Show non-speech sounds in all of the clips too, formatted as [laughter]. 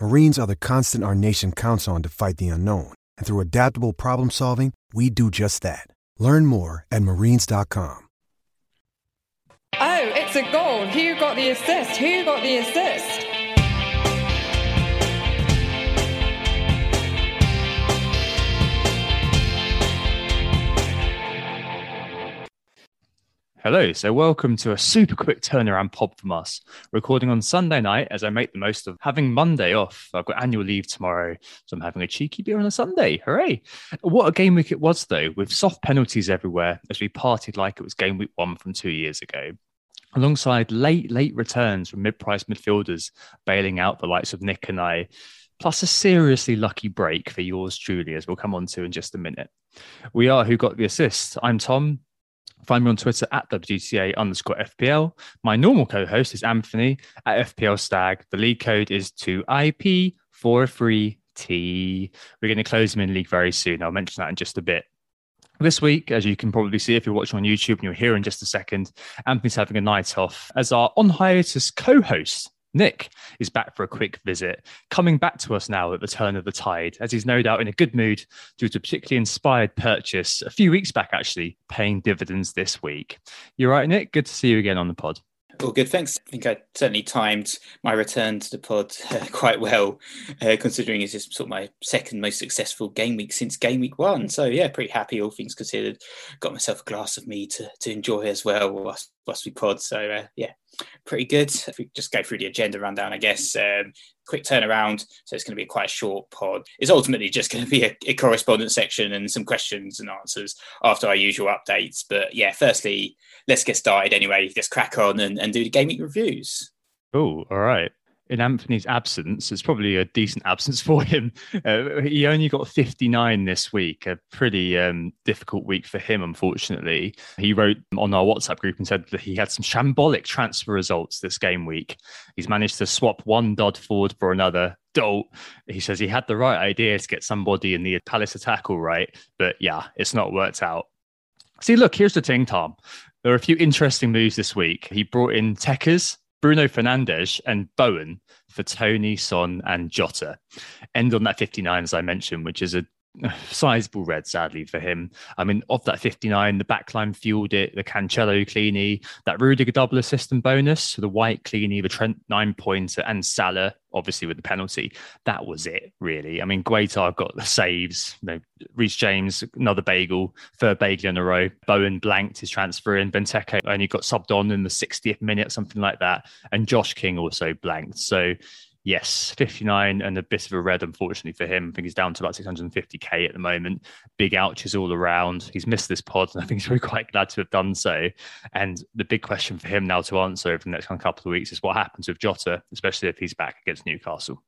Marines are the constant our nation counts on to fight the unknown. And through adaptable problem solving, we do just that. Learn more at marines.com. Oh, it's a goal. Who got the assist? Who got the assist? Hello, so welcome to a super quick turnaround pod from us. Recording on Sunday night as I make the most of having Monday off. I've got annual leave tomorrow, so I'm having a cheeky beer on a Sunday. Hooray! What a game week it was, though, with soft penalties everywhere as we partied like it was game week one from two years ago. Alongside late, late returns from mid price midfielders bailing out the likes of Nick and I, plus a seriously lucky break for yours truly, as we'll come on to in just a minute. We are Who Got the Assist. I'm Tom. Find me on Twitter at WGTA underscore FPL. My normal co host is Anthony at FPL Stag. The league code is 2IP43T. We're going to close them in league very soon. I'll mention that in just a bit. This week, as you can probably see if you're watching on YouTube and you're here in just a second, Anthony's having a night off as our on hiatus co host Nick is back for a quick visit, coming back to us now at the turn of the tide, as he's no doubt in a good mood due to a particularly inspired purchase a few weeks back, actually, paying dividends this week. You're right, Nick. Good to see you again on the pod. All good, thanks. I think I certainly timed my return to the pod [laughs] uh, quite well, uh, considering it's just sort of my second most successful game week since game week one. So yeah, pretty happy, all things considered. Got myself a glass of me to, to enjoy as well whilst, we pod. So uh, yeah, pretty good. If we just go through the agenda rundown, I guess. Um, quick turnaround. So it's going to be quite a short pod. It's ultimately just going to be a, a correspondence section and some questions and answers after our usual updates. But yeah, firstly, let's get started anyway. Just crack on and, and do the gaming reviews. Oh, all right in Anthony's absence, it's probably a decent absence [laughs] for him. Uh, he only got 59 this week, a pretty um, difficult week for him, unfortunately. He wrote on our WhatsApp group and said that he had some shambolic transfer results this game week. He's managed to swap one Dodd forward for another. Dolt. He says he had the right idea to get somebody in the Palace attack all right, but yeah, it's not worked out. See, look, here's the thing, Tom. There are a few interesting moves this week. He brought in Techers Bruno Fernandes and Bowen for Toney, Son, and Jota. End on that 59, as I mentioned, which is a sizable red, sadly, for him. I mean, of that 59, the backline fueled it, the Cancelo Cleany, that Rudiger double assist and bonus, the White Cleany, the Trent nine pointer, and Salah, obviously with the penalty. That was it, really. I mean, Guaita got the saves, you know, Reece James, another bagel, third bagel in a row. Bowen blanked his transfer in. Benteke only got subbed on in the 60th minute, something like that. And Josh King also blanked. So, Yes, 59 and a bit of a red, unfortunately, for him. I think he's down to about 650k at the moment. Big ouches all around. He's missed this pod, and I think he's really quite glad to have done so. And the big question for him now to answer over the next couple of weeks is what happens with Jota, especially if he's back against Newcastle.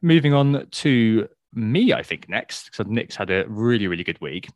Moving on to me, I think, next, because Nick's had a really, really good week.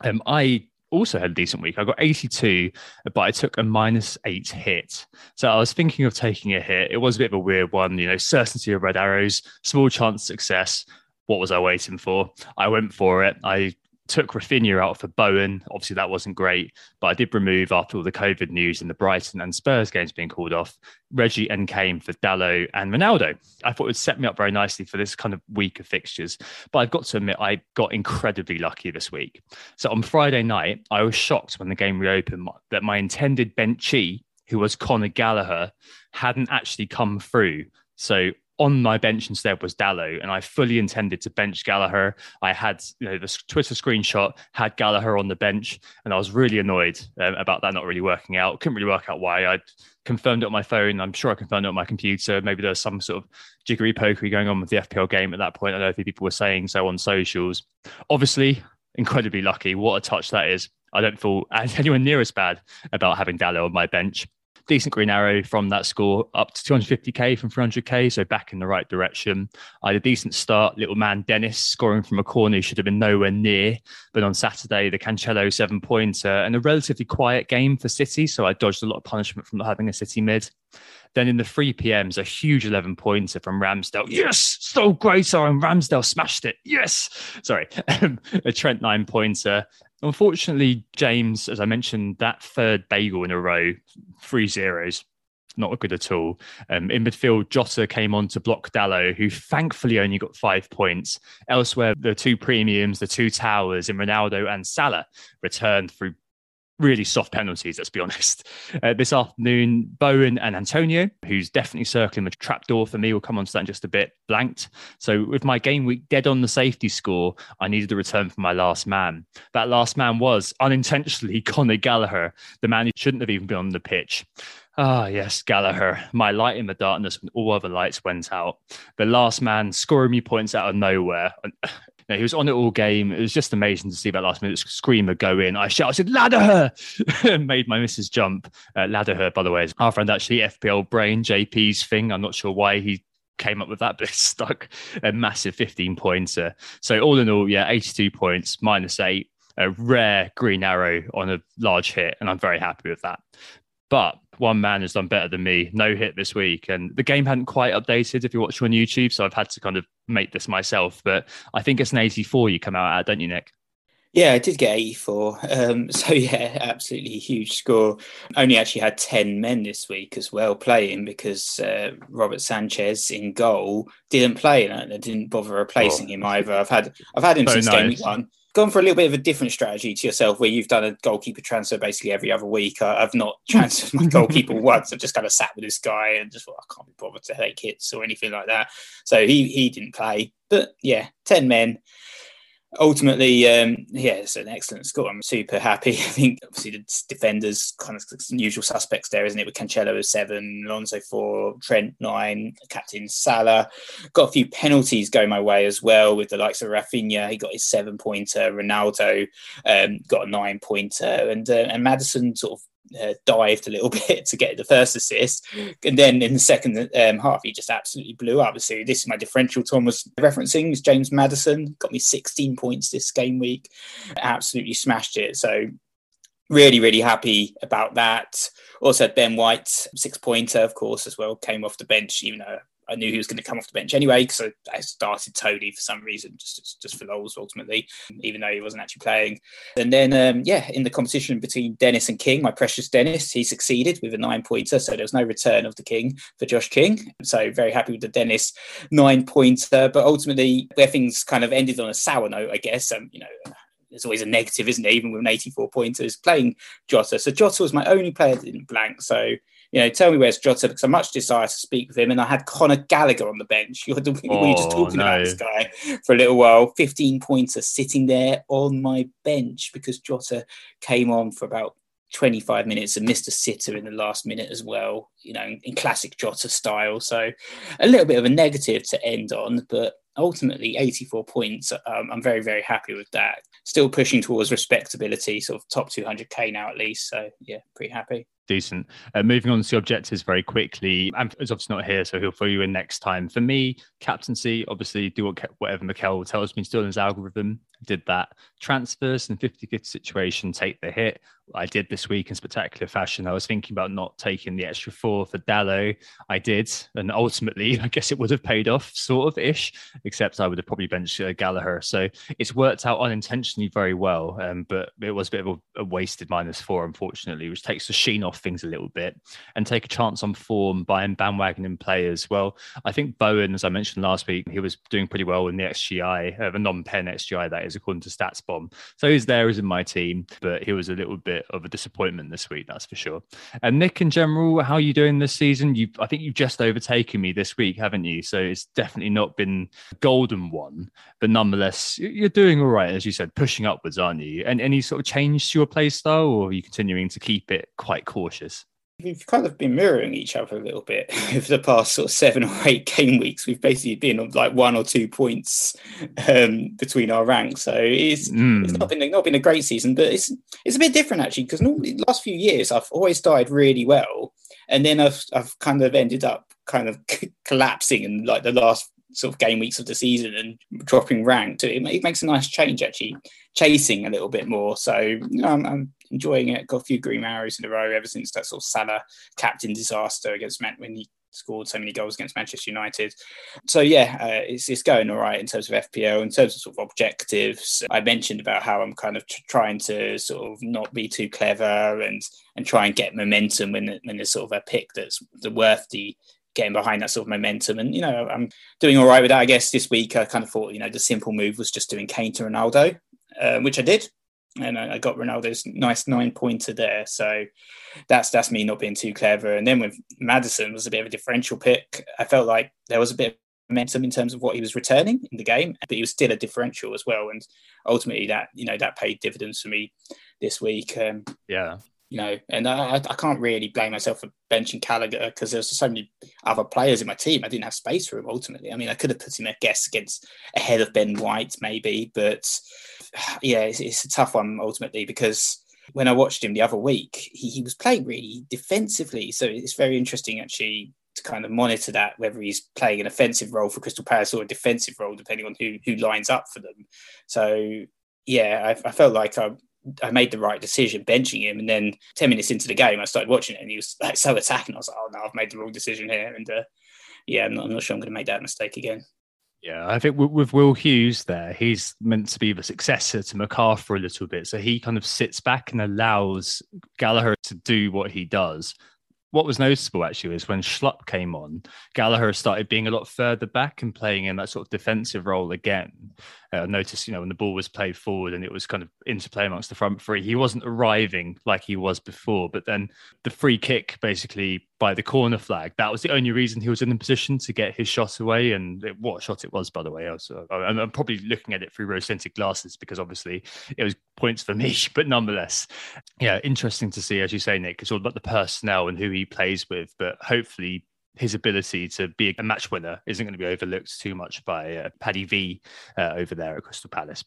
Um, I also had a decent week. I got 82, but I took a minus eight hit. So I was thinking of taking a hit. It was a bit of a weird one, you know, certainty of red arrows, small chance success. What was I waiting for? I went for it. I took Raphinha out for Bowen. Obviously, that wasn't great, but I did remove after all the COVID news and the Brighton and Spurs games being called off, Reggie and Kane for Dalot and Ronaldo. I thought it would set me up very nicely for this kind of week of fixtures. But I've got to admit, I got incredibly lucky this week. So on Friday night, I was shocked when the game reopened that my intended benchy, who was Conor Gallagher, hadn't actually come through. So on my bench instead was Dalot, and I fully intended to bench Gallagher. I had you know the Twitter screenshot had Gallagher on the bench, and I was really annoyed um, about that not really working out. Couldn't really work out why. I'd confirmed it on my phone. I'm sure I confirmed it on my computer. Maybe there was some sort of jiggery pokery going on with the FPL game at that point. I don't know a few people were saying so on socials. Obviously, incredibly lucky. What a touch that is. I don't feel [laughs] anywhere near as bad about having Dalot on my bench decent green arrow from that score up to 250k from 300k, so back in the right direction. I had a decent start. Little man Dennis scoring from a corner should have been nowhere near. But on Saturday, the Cancelo seven pointer and a relatively quiet game for City, so I dodged a lot of punishment from not having a City mid. Then in the 3 PMs, a huge 11 pointer from Ramsdale. Yes, so great. And Ramsdale smashed it. Yes. Sorry. [laughs] a Trent nine pointer. Unfortunately, James, as I mentioned, that third bagel in a row, three zeros, not good at all. Um, in midfield, Jota came on to block Dalot, who thankfully only got five points. Elsewhere, the two premiums, the two towers in Ronaldo and Salah returned through really soft penalties, let's be honest. [laughs] Uh, this afternoon, Bowen and Antonio, who's definitely circling the trapdoor for me, will come on to that in just a bit, blanked. So with my game week dead on the safety score, I needed a return from my last man. That last man was unintentionally [laughs] Conor Gallagher, the man who shouldn't have even been on the pitch. Ah, yes, Gallagher, my light in the darkness when all other lights went out. The last man scoring me points out of nowhere [sighs] he was on it all game. It was just amazing to see that last minute screamer go in. I shouted, ladder her, [laughs] made my missus jump. Uh, ladder her, by the way, is our friend actually FPL Brain, JP's thing. I'm not sure why he came up with that, [laughs] but it stuck a massive 15 pointer. So all in all, yeah, 82 points, minus eight, a rare green arrow on a large hit. And I'm very happy with that. But one man has done better than me. No hit this week. And the game hadn't quite updated if you watch on YouTube. So I've had to kind of make this myself. But I think it's an 84 you come out at, don't you, Nick? Yeah, I did get 84. Um, [laughs] so, yeah, absolutely huge score. Only actually had 10 men this week as well playing because uh, Robert Sanchez in goal didn't play and I didn't bother replacing oh. him either. I've had I've had him so since nice. game one gone for a little bit of a different strategy to yourself where you've done a goalkeeper transfer basically every other week. I, have not [laughs] transferred my goalkeeper [laughs] once. I've just kind of sat with this guy and just thought, I can't be bothered to take hits or anything like that. So he, he didn't play. But yeah, 10 men ultimately, um, yeah, it's an excellent score. I'm super happy. [laughs] I think obviously the defenders kind of usual suspects there, isn't it? With Cancelo seven, Alonso four, Trent nine, captain Salah. Got a few penalties going my way as well with the likes of Raphinha. He got his seven pointer. Ronaldo um, got a nine pointer, and uh, and Maddison sort of uh, dived a little [laughs] bit to get the first assist, and then in the second um, half he just absolutely blew up. So this is my differential. Tom was referencing is James Maddison. got me 16 points this game week, absolutely smashed it. So really really happy about that. Also Ben White six pointer of course as well came off the bench even though I knew he was going to come off the bench anyway because I, I, started Toney for some reason, just just for lols ultimately, even though he wasn't actually playing. And then, um, yeah, in the competition between Dennis and King, my precious Dennis, he succeeded with a nine pointer, so there was no return of the King for Josh King. So very happy with the Dennis nine pointer, but ultimately where things kind of ended on a sour note, I guess. Um, you know, there's always a negative, isn't it? Even with an 84 pointer, is playing Jota. So Jota was my only player that didn't blank. So you know, tell me where's Jota because I much desire to speak with him. And I had Conor Gallagher on the bench. You were, we were just oh, talking no. about this guy for a little while. 15 pointer sitting there on my bench because Jota came on for about 25 minutes and missed a sitter in the last minute as well, you know, in classic Jota style. So a little bit of a negative to end on, but ultimately 84 points. Um, I'm very, very happy with that. Still pushing towards respectability, sort of top 200k now at least. So yeah, pretty happy decent. Uh, moving on to the objectives very quickly. Anthony's obviously not here, so he'll fill you in next time. For me, captaincy, obviously do what, whatever Mikel tells me, still in his algorithm. Did that. Transfers and 50 50 situation, take the hit. I did this week in spectacular fashion. I was thinking about not taking the extra four for Dalot. I did, and ultimately, [laughs] I guess it would have paid off, sort of ish. Except I would have probably benched uh, Gallagher. So it's worked out unintentionally very well, um, but it was a bit of a, a, wasted minus four, unfortunately, which takes the sheen off things a little bit and take a chance on form, buying bandwagoning players. Well, I think Bowen, as I mentioned last week, he was doing pretty well in the XGI, uh, the non-pen XGI that is according to StatsBomb. So he's there as in my team, but he was a little bit of a disappointment this week, that's for sure. And Nick, in general, how are you doing this season? You, I think you've just overtaken me this week, haven't you? So it's definitely not been a golden one, but nonetheless, you're doing all right, as you said, pushing upwards, aren't you? And any sort of change to your play style, or are you continuing to keep it quite cautious? we've kind of been mirroring each other a little bit [laughs] over the past sort of seven or eight game weeks. We've basically been on like one or two points um, between our ranks, so it's, mm. it's not been not been a great season, but it's it's a bit different actually because normally the last few years I've always died really well, and then I've I've kind of ended up kind of collapsing in like the last sort of game weeks of the season and dropping rank. It, it makes a nice change actually, chasing a little bit more. So know, I'm, I'm enjoying it. Got a few green arrows in a row ever since that sort of Salah captain disaster against Man when he scored so many goals against Manchester United. So yeah, uh, it's, it's going all right in terms of FPL. In terms of sort of objectives, I mentioned about how I'm kind of t- trying to sort of not be too clever and and try and get momentum when when there's sort of a pick that's the worth the getting behind that sort of momentum. And you know, I'm doing all right with that. I guess this week I kind of thought you know the simple move was just doing Kane to Ronaldo, um, which I did and I, got Ronaldo's nice nine pointer there. So that's that's me not being too clever. And then with Maddison was a bit of a differential pick. I felt like there was a bit of momentum in terms of what he was returning in the game, but he was still a differential as well. And ultimately, that you know that paid dividends for me this week. Um, yeah, you know, and I, I can't really blame myself for benching Gallagher because there's so many other players in my team. I didn't have space for him ultimately. I mean, I could have put him, I guess, against ahead of Ben White maybe, but [sighs] yeah, it's, it's a tough one ultimately because when I watched him the other week, he, he was playing really defensively. So it's very interesting actually to kind of monitor that whether he's playing an offensive role for Crystal Palace or a defensive role, depending on who who lines up for them. So yeah, I, I felt like I I made the right decision benching him. And then 10 minutes into the game, I started watching it and he was like so attacking. I was like, oh no, I've made the wrong decision here. And uh, yeah, I'm not, I'm not, sure I'm going to make that mistake again. Yeah, I think with Will Hughes there, he's meant to be the successor to McArthur a little bit. So he kind of sits back and allows Gallagher to do what he does what was noticeable actually is when Schlupp came on, Gallagher started being a lot further back and playing in that sort of defensive role again. Uh, notice, you know, when the ball was played forward and it was kind of interplay amongst the front three, he wasn't arriving like he was before. But then the free kick, basically by the corner flag, that was the only reason he was in the position to get his shot away. And it, what shot it was, by the way, I was, uh, I'm probably looking at it through rose tinted glasses because obviously it was points for me, [laughs] but nonetheless, yeah, interesting to see, as you say, Nick. It's all about the personnel and who he plays with, but hopefully his ability to be a match winner isn't going to be overlooked too much by uh, Paddy V uh, over there at Crystal Palace.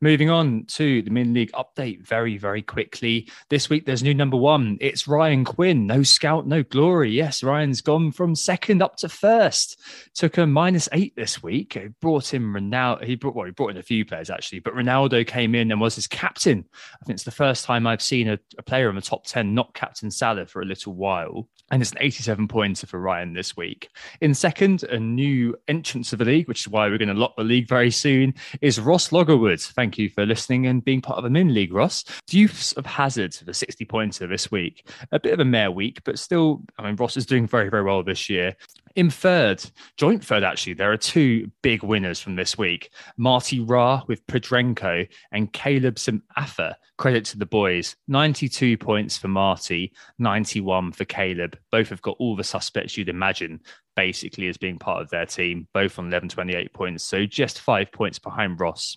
Moving on to the Min League update very, very quickly. This week, there's new number one. It's Ryan Quinn. No scout, no glory. Yes, Ryan's gone from second up to first. Took a minus eight this week. He brought in Ronaldo. He brought, well, he brought in a few players actually, but Ronaldo came in and was his captain. I think it's the first time I've seen a, a player in the top 10 not captain Salah for a little while. And it's an 87 pointer for Ryan this week. In second, a new entrance of the league, which is why we're going to lock the league very soon, is Ross Loggerwood. Thank you for listening and being part of the Min League, Ross. Deuce of Hazard, the 60 pointer this week. A bit of a mare week, but still, I mean, Ross is doing very, very well this year. In third, joint third, actually, there are two big winners from this week Marty Ra with Pedrenko and Caleb Simafa. Credit to the boys 92 points for Marty, 91 for Caleb. Both have got all the suspects you'd imagine basically as being part of their team, both on 11, 28 points. So just five points behind Ross.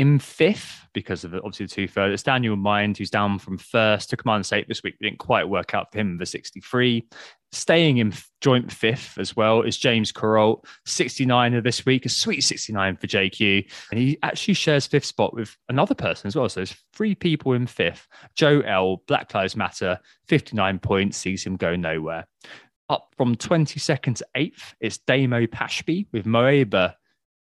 In fifth, because of the, obviously the two third, it's Daniel Mind, who's down from first to command state this week. Didn't quite work out for him, the 63. Staying in joint fifth as well is James Corralt, 69 this week, a sweet 69 for JQ. And he actually shares fifth spot with another person as well. So there's three people in fifth. Joe L, Black Lives Matter, 59 points, sees him go nowhere. Up from 22nd to 8th, it's Damo Pashby with Moeba,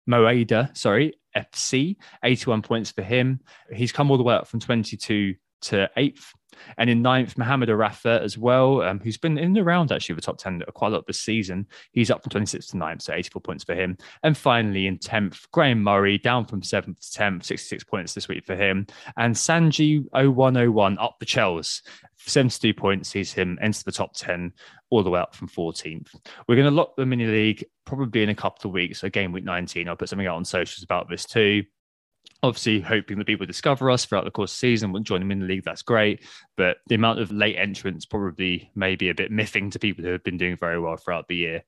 Moeda, sorry, FC, 81 points for him. He's come all the way up from 22 to eighth. And in ninth, Mohamed Arafa as well, um, who's been in the round actually the top 10 quite a lot this season. He's up from 26th to 9th, so 84 points for him. And finally, in 10th, Graham Murray down from 7th to 10th, 66 points this week for him. And Sanji 0101 up the Chels, 72 points, sees him enter the top 10 all the way up from 14th. We're going to lock the mini league probably in a couple of weeks, so game week 19. I'll put something out on socials about this too obviously hoping that people discover us throughout the course of the season will join them in the league that's great. But the amount of late entrants probably may be a bit miffing to people who have been doing very well throughout the year.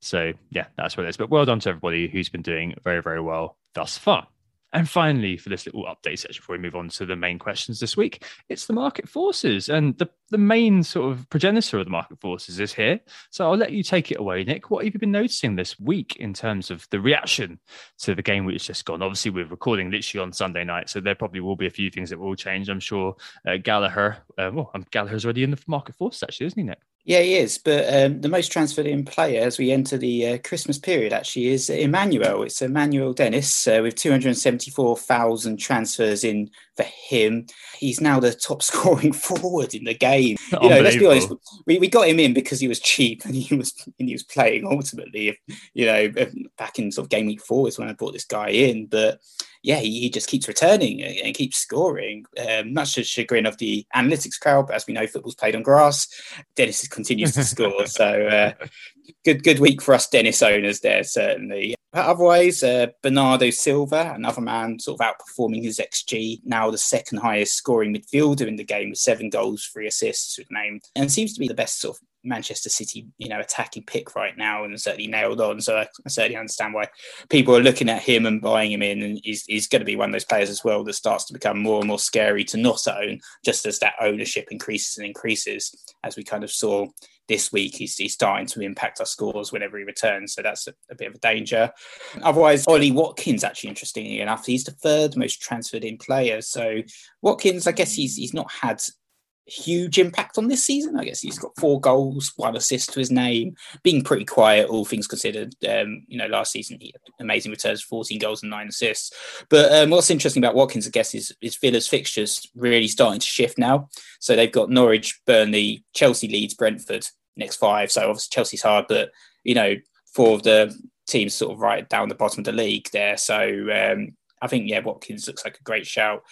So yeah that's what it is. But well done to everybody who's been doing very very well thus far and finally, for this little update section before we move on to the main questions this week, it's the market forces. And the, the main sort of progenitor of the market forces is here. So I'll let you take it away, Nick. What have you been noticing this week in terms of the reaction to the game which just gone? Obviously, we're recording literally on Sunday night, so there probably will be a few things that will change. I'm sure uh, Gallagher, uh, well, um, Gallagher's already in the market forces, actually, isn't he, Nick? Yeah, he is. But um, the most transferred in player as we enter the uh, Christmas period actually is Emmanuel. It's Emmanuel Dennis uh, with 274,000 transfers in for him. He's now the top [laughs] scoring forward in the game. You know, let's be honest. We, we got him in because he was cheap and he was and he was playing ultimately. You know, back in sort of game week four is when I brought this guy in, but yeah, he, he just keeps returning and keeps scoring. Um, much to the chagrin of the analytics crowd, but as we know, football's played on grass. Dennis continues to score, [laughs] so uh, good good week for us Dennis owners there certainly. But otherwise, uh, Bernardo Silva, another man sort of outperforming his XG, now the second highest scoring midfielder in the game with seven goals, three assists, with named, and seems to be the best sort of Manchester City, you know, attacking pick right now and certainly nailed on. So I, certainly understand why people are looking at him and buying him in. And he's, he's going to be one of those players as well that starts to become more and more scary to not own, just as that ownership increases and increases, as we kind of saw this week. He's, he's starting to impact our scores whenever he returns. So that's a, a bit of a danger. Otherwise, Ollie Watkins, actually, interestingly enough, he's the third most transferred in player. So Watkins, I guess he's he's not had huge impact on this season. I guess he's got four goals, one assist to his name, being pretty quiet, all things considered. Um, you know, last season he had amazing returns, 14 goals and nine assists. But um, what's interesting about Watkins, I guess, is, is Villa's fixtures really starting to shift now. So they've got Norwich, Burnley, Chelsea, Leeds, Brentford next five. So obviously Chelsea's hard, but you know, four of the teams sort of right down the bottom of the league there. So um, I think yeah, Watkins looks like a great shout.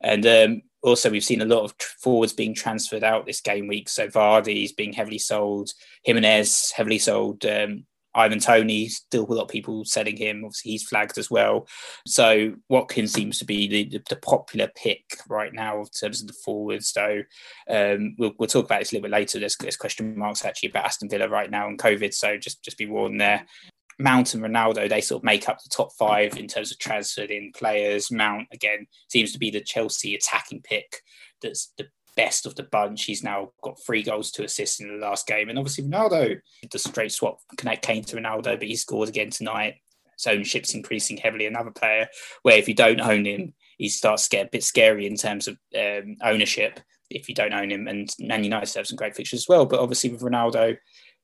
And um, also, we've seen a lot of forwards being transferred out this game week. So Vardy's being heavily sold, Jimenez heavily sold, um, Ivan Toney, still a lot of people selling him. Obviously, he's flagged as well. So Watkins seems to be the, the, the popular pick right now in terms of the forwards. So um, we'll, we'll talk about this a little bit later. There's, there's question marks actually about Aston Villa right now and COVID. So just, just be warned there. Mount and Ronaldo, they sort of make up the top five in terms of transferred in players. Mount, again, seems to be the Chelsea attacking pick that's the best of the bunch. He's now got three goals to assist in the last game. And obviously, Ronaldo, the straight swap connect came to Ronaldo, but he scored again tonight. His ownership's increasing heavily. Another player where if you don't own him, he starts to get a bit scary in terms of um, ownership if you don't own him. And Man United have some great fixtures as well. But obviously, with Ronaldo,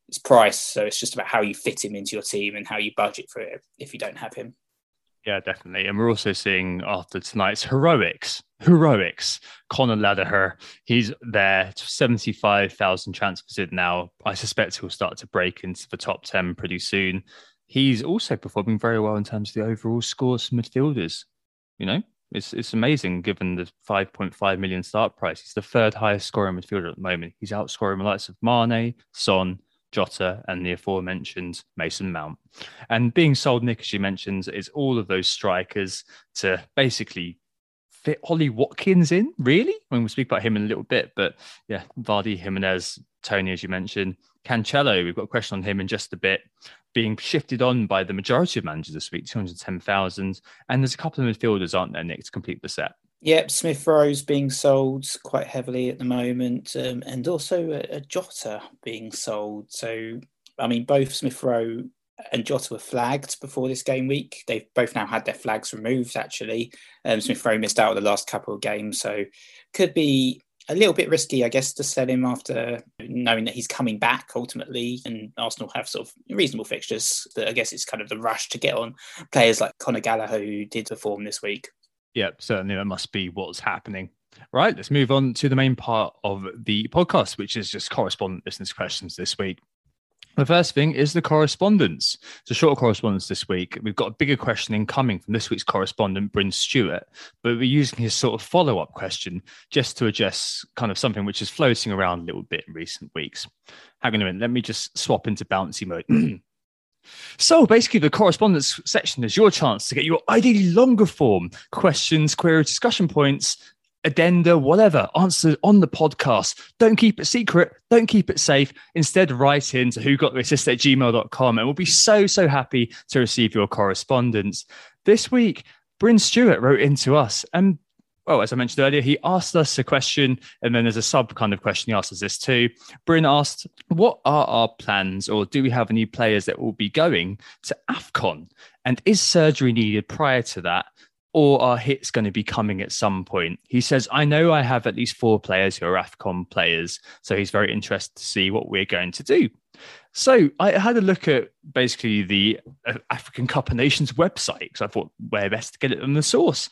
it's price. So it's just about how you fit him into your team and how you budget for it if you don't have him. Yeah, definitely. And we're also seeing after tonight's heroics, heroics, Conor Gallagher, he's there, 75,000 transfers in now. I suspect he'll start to break into the top 10 pretty soon. He's also performing very well in terms of the overall scores for midfielders. You know, it's it's amazing given the 5.5 million start price. He's the third highest scoring midfielder at the moment. He's outscoring the likes of Mane, Son, Jota, and the aforementioned Mason Mount. And being sold, Nick, as you mentioned, is all of those strikers to basically fit Ollie Watkins in, really? I mean, we'll speak about him in a little bit, but yeah, Vardy, Jimenez, Toney, as you mentioned, Cancelo, we've got a question on him in just a bit, being shifted on by the majority of managers this week, 210,000. And there's a couple of midfielders, aren't there, Nick, to complete the set? Yep, Smith Rowe's being sold quite heavily at the moment, um, and also a, a, Jota being sold. So, I mean, both Smith Rowe and Jota were flagged before this game week. They've both now had their flags removed, actually. Um, Smith Rowe missed out the last couple of games, so could be a little bit risky, I guess, to sell him after knowing that he's coming back ultimately. And Arsenal have sort of reasonable fixtures. But I guess it's kind of the rush to get on players like Conor Gallagher, who did perform this week yeah, certainly that must be what's happening. Right, let's move on to the main part of the podcast, which is just correspondent business questions this week. The first thing is the correspondence. It's a short correspondence this week. We've got a bigger question incoming from this week's correspondent, Bryn Stewart, but we're using his sort of follow up question just to address kind of something which is floating around a little bit in recent weeks. Hang on a minute, let me just swap into bouncy mode. [clears throat] So basically, the correspondence section is your chance to get your ideally longer form questions, queries, discussion points addenda, whatever, answered on the podcast. Don't keep it secret. Don't keep it safe. Instead, write in to who got the assist at gmail.com and we'll be so, so happy to receive your correspondence. This week, Bryn Stewart wrote into us and well, as I mentioned earlier, he asked us a question, and then there's a sub kind of question he asked us this too. Bryn asked, What are our plans, or do we have any players that will be going to AFCON? And is surgery needed prior to that? or are hits going to be coming at some point? He says, I know I have at least four players who are AFCON players, so he's very interested to see what we're going to do. So I had a look at basically the uh, African Cup of Nations website because I thought where best to get it from the source.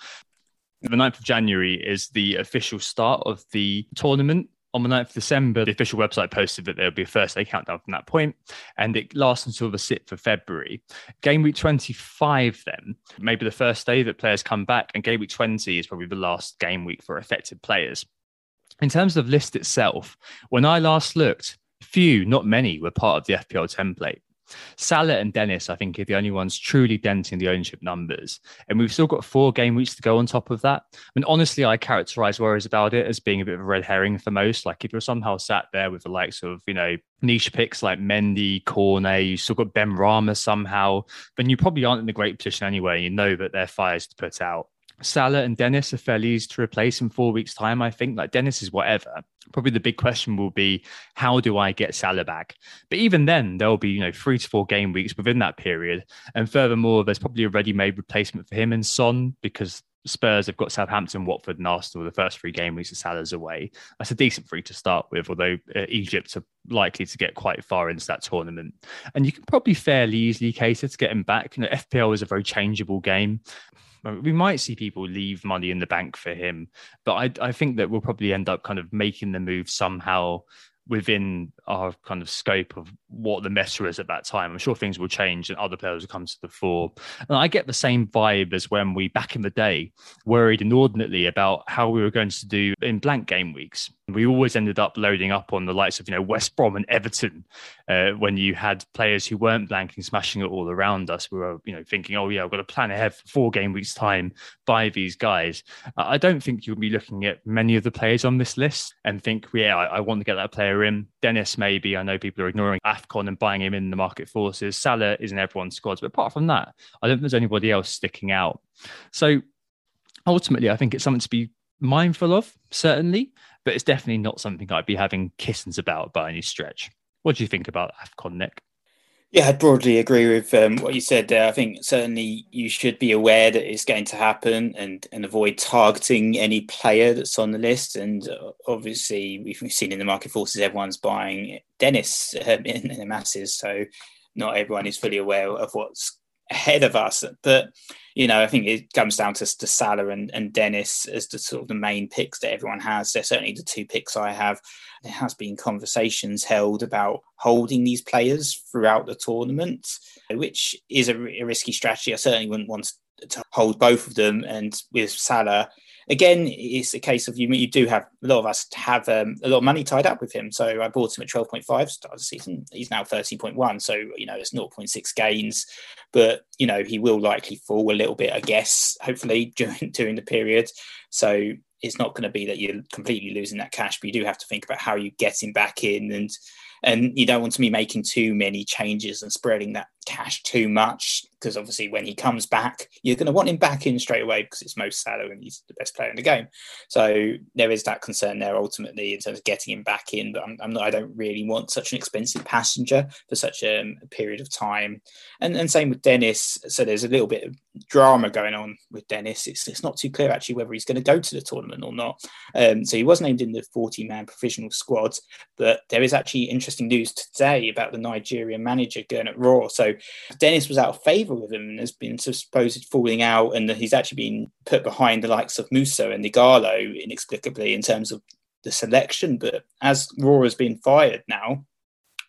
The 9th of January is the official start of the tournament on the 9th of December, the official website posted that there will be a first day countdown from that point, and it lasts until the 6th of February. Game week 25, then, maybe the first day that players come back, and game week 20 is probably the last game week for affected players. In terms of list itself, when I last looked, few, not many, were part of the FPL template. Salah and Dennis, I think, are the only ones truly denting the ownership numbers. And we've still got four game weeks to go on top of that. I mean, honestly, I characterize worries about it as being a bit of a red herring for most. Like, if you're somehow sat there with the likes of, you know, niche picks like Mendy, Cornet, you still got Benrahma somehow, then you probably aren't in a great position anyway. You know that they're fires to put out. Salah and Dennis are fairly easy to replace in four weeks' time. I think like Dennis is whatever. Probably the big question will be how do I get Salah back? But even then, there'll be you know three to four game weeks within that period, and furthermore, there's probably a ready-made replacement for him and Son because Spurs have got Southampton, Watford, and Arsenal the first three game weeks of Salah's away. That's a decent free to start with, although uh, Egypt are likely to get quite far into that tournament. And you can probably fairly easily cater to get him back. You know, FPL is a very changeable game we might see people leave money in the bank for him, but I, I think that we'll probably end up kind of making the move somehow within our kind of scope of what the meta is at that time. I'm sure things will change and other players will come to the fore. And I get the same vibe as when we back in the day worried inordinately about how we were going to do in blank game weeks. We always ended up loading up on the likes of you know West Brom and Everton uh, when you had players who weren't blanking, smashing it all around us. We were you know thinking, oh yeah, I've got a plan ahead for four game weeks time by these guys. I don't think you'll be looking at many of the players on this list and think, yeah, I, I want to get that player Dennis, maybe. I know people are ignoring AFCON and buying him in the market forces. Salah is in everyone's squads. But apart from that, I don't think there's anybody else sticking out. So ultimately, I think it's something to be mindful of, certainly, but it's definitely not something I'd be having kittens about by any stretch. What do you think about AFCON, Nick? Yeah, I broadly agree with um, what you said there. I think certainly you should be aware that it's going to happen and, and avoid targeting any player that's on the list. And uh, obviously, we've seen in the market forces, everyone's buying Dennis um, in, in the masses. So not everyone is fully aware of what's ahead of us. But you know, I think it comes down to, to Salah and, and Dennis as the sort of the main picks that everyone has. They're certainly the two picks I have. There has been conversations held about holding these players throughout the tournament, which is a, a risky strategy. I certainly wouldn't want to hold both of them. And with Salah, again, it's a case of you. You do have a lot of us have um, a lot of money tied up with him. So I bought him at twelve point five start of the season. He's now thirteen point one. So you know it's 0.6 gains, but you know he will likely fall a little bit. I guess hopefully [laughs] during during the period. So it's not going to be that you're completely losing that cash, but you do have to think about how you get him back in and and you don't want to be making too many changes and spreading that cash too much because obviously when he comes back, you're going to want him back in straight away because it's Mo Salah and he's the best player in the game. So there is that concern there ultimately in terms of getting him back in. But I'm, I'm not, I don't really want such an expensive passenger for such a, a period of time. And and same with Dennis. So there's a little bit of drama going on with Dennis. It's it's not too clear actually whether he's going to go to the tournament or not. Um, so he was named in the 40 man provisional squad, but there is actually interesting news today about the Nigerian manager Gernot Rohr. So Dennis was out of favour favour with him and there's been supposed to falling out and he's actually been put behind the likes of Musa and Ighalo inexplicably in terms of the selection. But as Rohr's been fired now,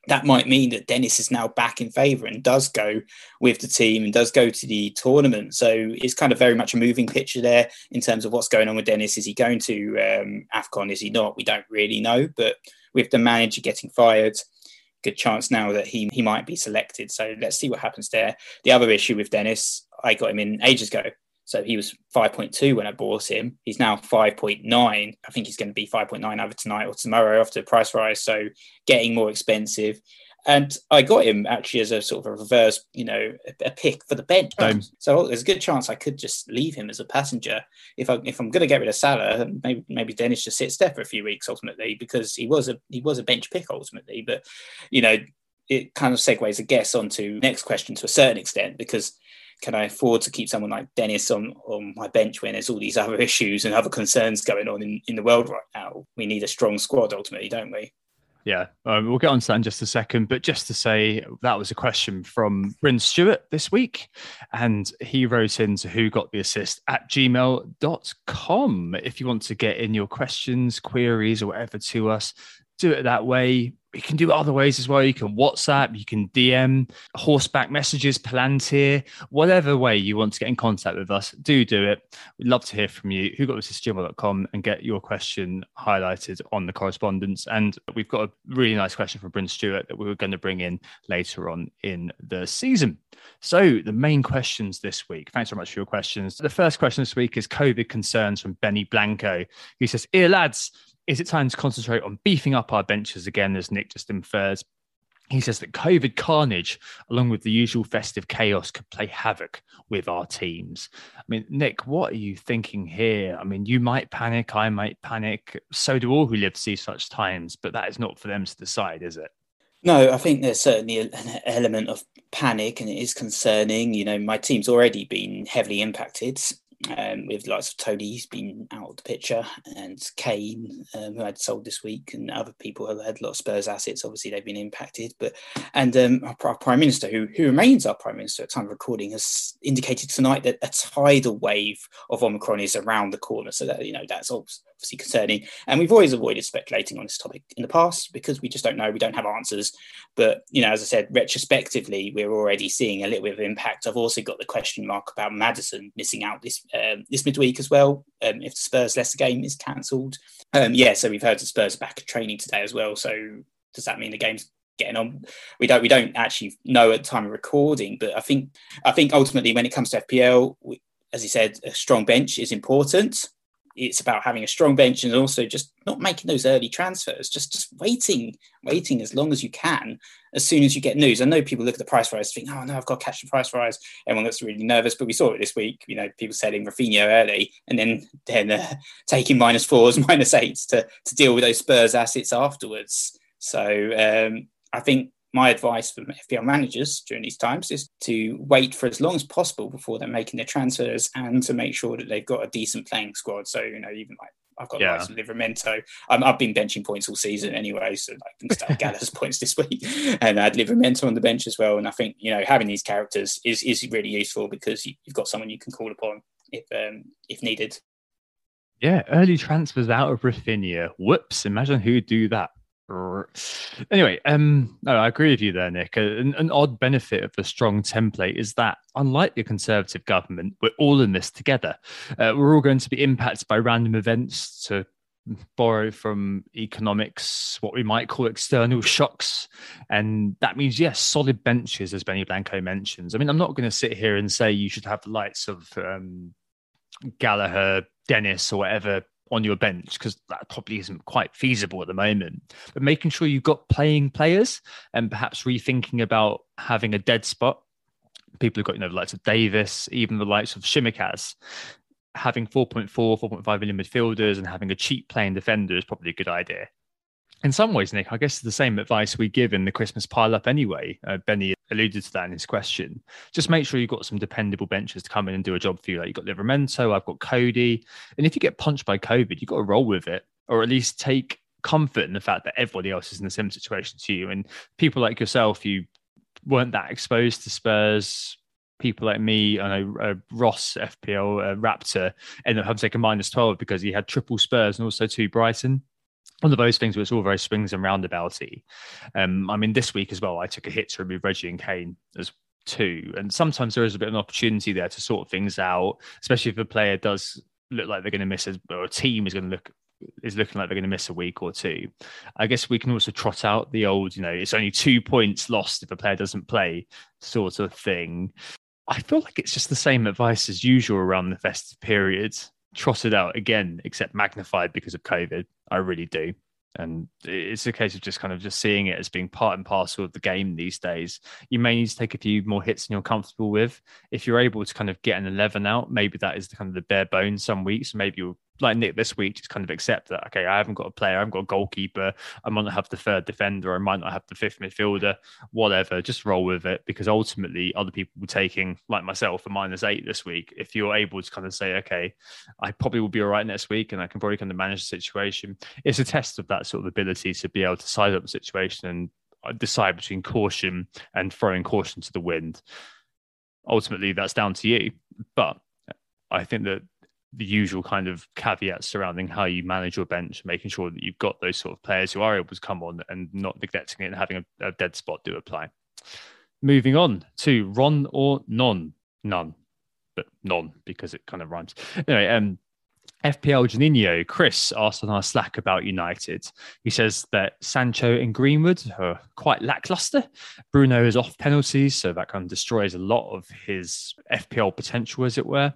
that might mean that Dennis is now back in favour and does go with the team and does go to the tournament. So it's kind of very much a moving picture there in terms of what's going on with Dennis. Is he going to um, AFCON? Is he not? We don't really know. But with the manager getting fired, good chance now that he he might be selected. So let's see what happens there. The other issue with Dennis, I got him in ages ago. So he was 5.2 when I bought him. He's now 5.9. I think he's going to be 5.9 either tonight or tomorrow after the price rise. So getting more expensive. And I got him actually as a sort of a reverse, you know, a, a pick for the bench. Same. So oh, there's a good chance I could just leave him as a passenger if I if I'm going to get rid of Salah. Maybe maybe Dennis just sits there for a few weeks ultimately because he was a he was a bench pick ultimately. But you know, it kind of segues I guess onto next question to a certain extent because can I afford to keep someone like Dennis on, on my bench when there's all these other [laughs] issues and other concerns going on in, in the world right now? We need a strong squad ultimately, don't we? Yeah, um, we'll get on to that in just a second. But just to say, that was a question from Bryn Stewart this week. And he wrote in to who got the assist at gmail.com. If you want to get in your questions, queries, or whatever to us, do it that way you can do it other ways as well. You can WhatsApp, you can DM, horseback messages, Palantir, whatever way you want to get in contact with us, do do it. We'd love to hear from you. Who got this is gmail.com and get your question highlighted on the correspondence. And we've got a really nice question from Bryn Stewart that we were going to bring in later on in the season. So, the main questions this week. Thanks very much for your questions. The first question this week is COVID concerns from Benny Blanco. He says, Here, lads, is it time to concentrate on beefing up our benches again, as Nick just infers? He says that COVID carnage, along with the usual festive chaos, could play havoc with our teams. I mean, Nick, what are you thinking here? I mean, you might panic, I might panic. So do all who live to see such times, but that is not for them to decide, is it? No, I think there's certainly an element of panic and it is concerning. You know, my team's already been heavily impacted um, with lots of Toney's been out of the picture and Kane, um, who had sold this week, and other people who had a lot of Spurs assets. Obviously, they've been impacted. But and um, our, our, Prime Minister, who who remains our Prime Minister at time of recording, has indicated tonight that a tidal wave of Omicron is around the corner. So that you know that's obviously concerning. And we've always avoided speculating on this topic in the past because we just don't know. We don't have answers. But you know, as I said, retrospectively, we're already seeing a little bit of impact. I've also got the question mark about Maddison missing out this um, this midweek as well. Um, if the Spurs Leicester game is cancelled, um, yeah. So we've heard the Spurs are back training today as well. So does that mean the game's getting on? We don't we don't actually know at the time of recording, but I think I think ultimately when it comes to FPL, we, as you said, a strong bench is important it's about having a strong bench and also just not making those early transfers, just just waiting, waiting as long as you can. As soon as you get news, I know people look at the price rise, think, "Oh no, I've got to catch the price rise." Everyone gets really nervous, but we saw it this week. You know, people selling Raphinha early and then then uh, [laughs] taking minus fours, [laughs] minus eights to to deal with those Spurs assets afterwards. So um, I think my advice for FPL managers during these times is to wait for as long as possible before they're making their transfers and to make sure that they've got a decent playing squad. So, you know, even like I've got yeah. some Livramento. Um, I've been benching points all season anyway, so I can start [laughs] Gallagher's points this week, and I had Livramento on the bench as well. And I think you know having these characters is is really useful because you've got someone you can call upon if um, if needed. Yeah, early transfers out of Raphinha. Whoops! Imagine who'd do that. Anyway, um, no, I agree with you there, Nick. An, an, odd benefit of the strong template is that, unlike the Conservative government, we're all in this together. Uh, we're all going to be impacted by random events to borrow from economics, what we might call external shocks. And that means, yes, solid benches, as Benny Blanco mentions. I mean, I'm not going to sit here and say you should have the likes of um, Gallagher, Dennis, or whatever on your bench because that probably isn't quite feasible at the moment. But making sure you've got playing players and perhaps rethinking about having a dead spot. People who've got, you know, the likes of Davis, even the likes of Tsimikas, having 4.4, 4.5 million midfielders and having a cheap playing defender is probably a good idea in some ways, Nick, I guess it's the same advice we give in the Christmas pile up anyway. Uh, Benny alluded to that in his question. Just make sure you've got some dependable benches to come in and do a job for you. Like you've got Livramento, I've got Cody. And if you get punched by COVID, you've got to roll with it or at least take comfort in the fact that everybody else is in the same situation to you. And people like yourself, you weren't that exposed to Spurs people like me, I know uh, Ross FPL uh, Raptor ended up having to take a minus 12 because he had triple Spurs and also two Brighton one of those things where it's all very swings and roundabouty. Um, I mean, this week as well, I took a hit to remove Reggie and Kane as two, and sometimes there is a bit of an opportunity there to sort things out, especially if a player does look like they're going to miss a, or a team is going to look is looking like they're going to miss a week or two. I guess we can also trot out the old, you know, it's only two points lost if a player doesn't play sort of thing. I feel like it's just the same advice as usual around the festive period, trotted out again, except magnified because of COVID. I really do. And it's a case of just kind of just seeing it as being part and parcel of the game these days. You may need to take a few more hits than you're comfortable with. If you're able to kind of get an 11 out, maybe that is the kind of the bare bones some weeks. Maybe you'll like Nick this week, just kind of accept that, okay, I haven't got a player, I haven't got a goalkeeper, I might not have the third defender, I might not have the fifth midfielder, whatever, just roll with it because ultimately other people were taking, like myself, a minus eight this week. If you're able to kind of say, okay, I probably will be all right next week and I can probably kind of manage the situation, it's a test of that sort of ability to be able to size up the situation and uh, decide between caution and throwing caution to the wind. Ultimately, that's down to you. But I think that the usual kind of caveats surrounding how you manage your bench, making sure that you've got those sort of players who are able to come on and not neglecting it and having a, a dead spot do apply. Moving on to Ron or Non, none, but non because it kind of rhymes. Anyway, um, FPL Janino, Chris asked on our Slack about United. He says that Sancho and Greenwood are quite lackluster. Bruno is off penalties, so that kind of destroys a lot of his FPL potential, as it were.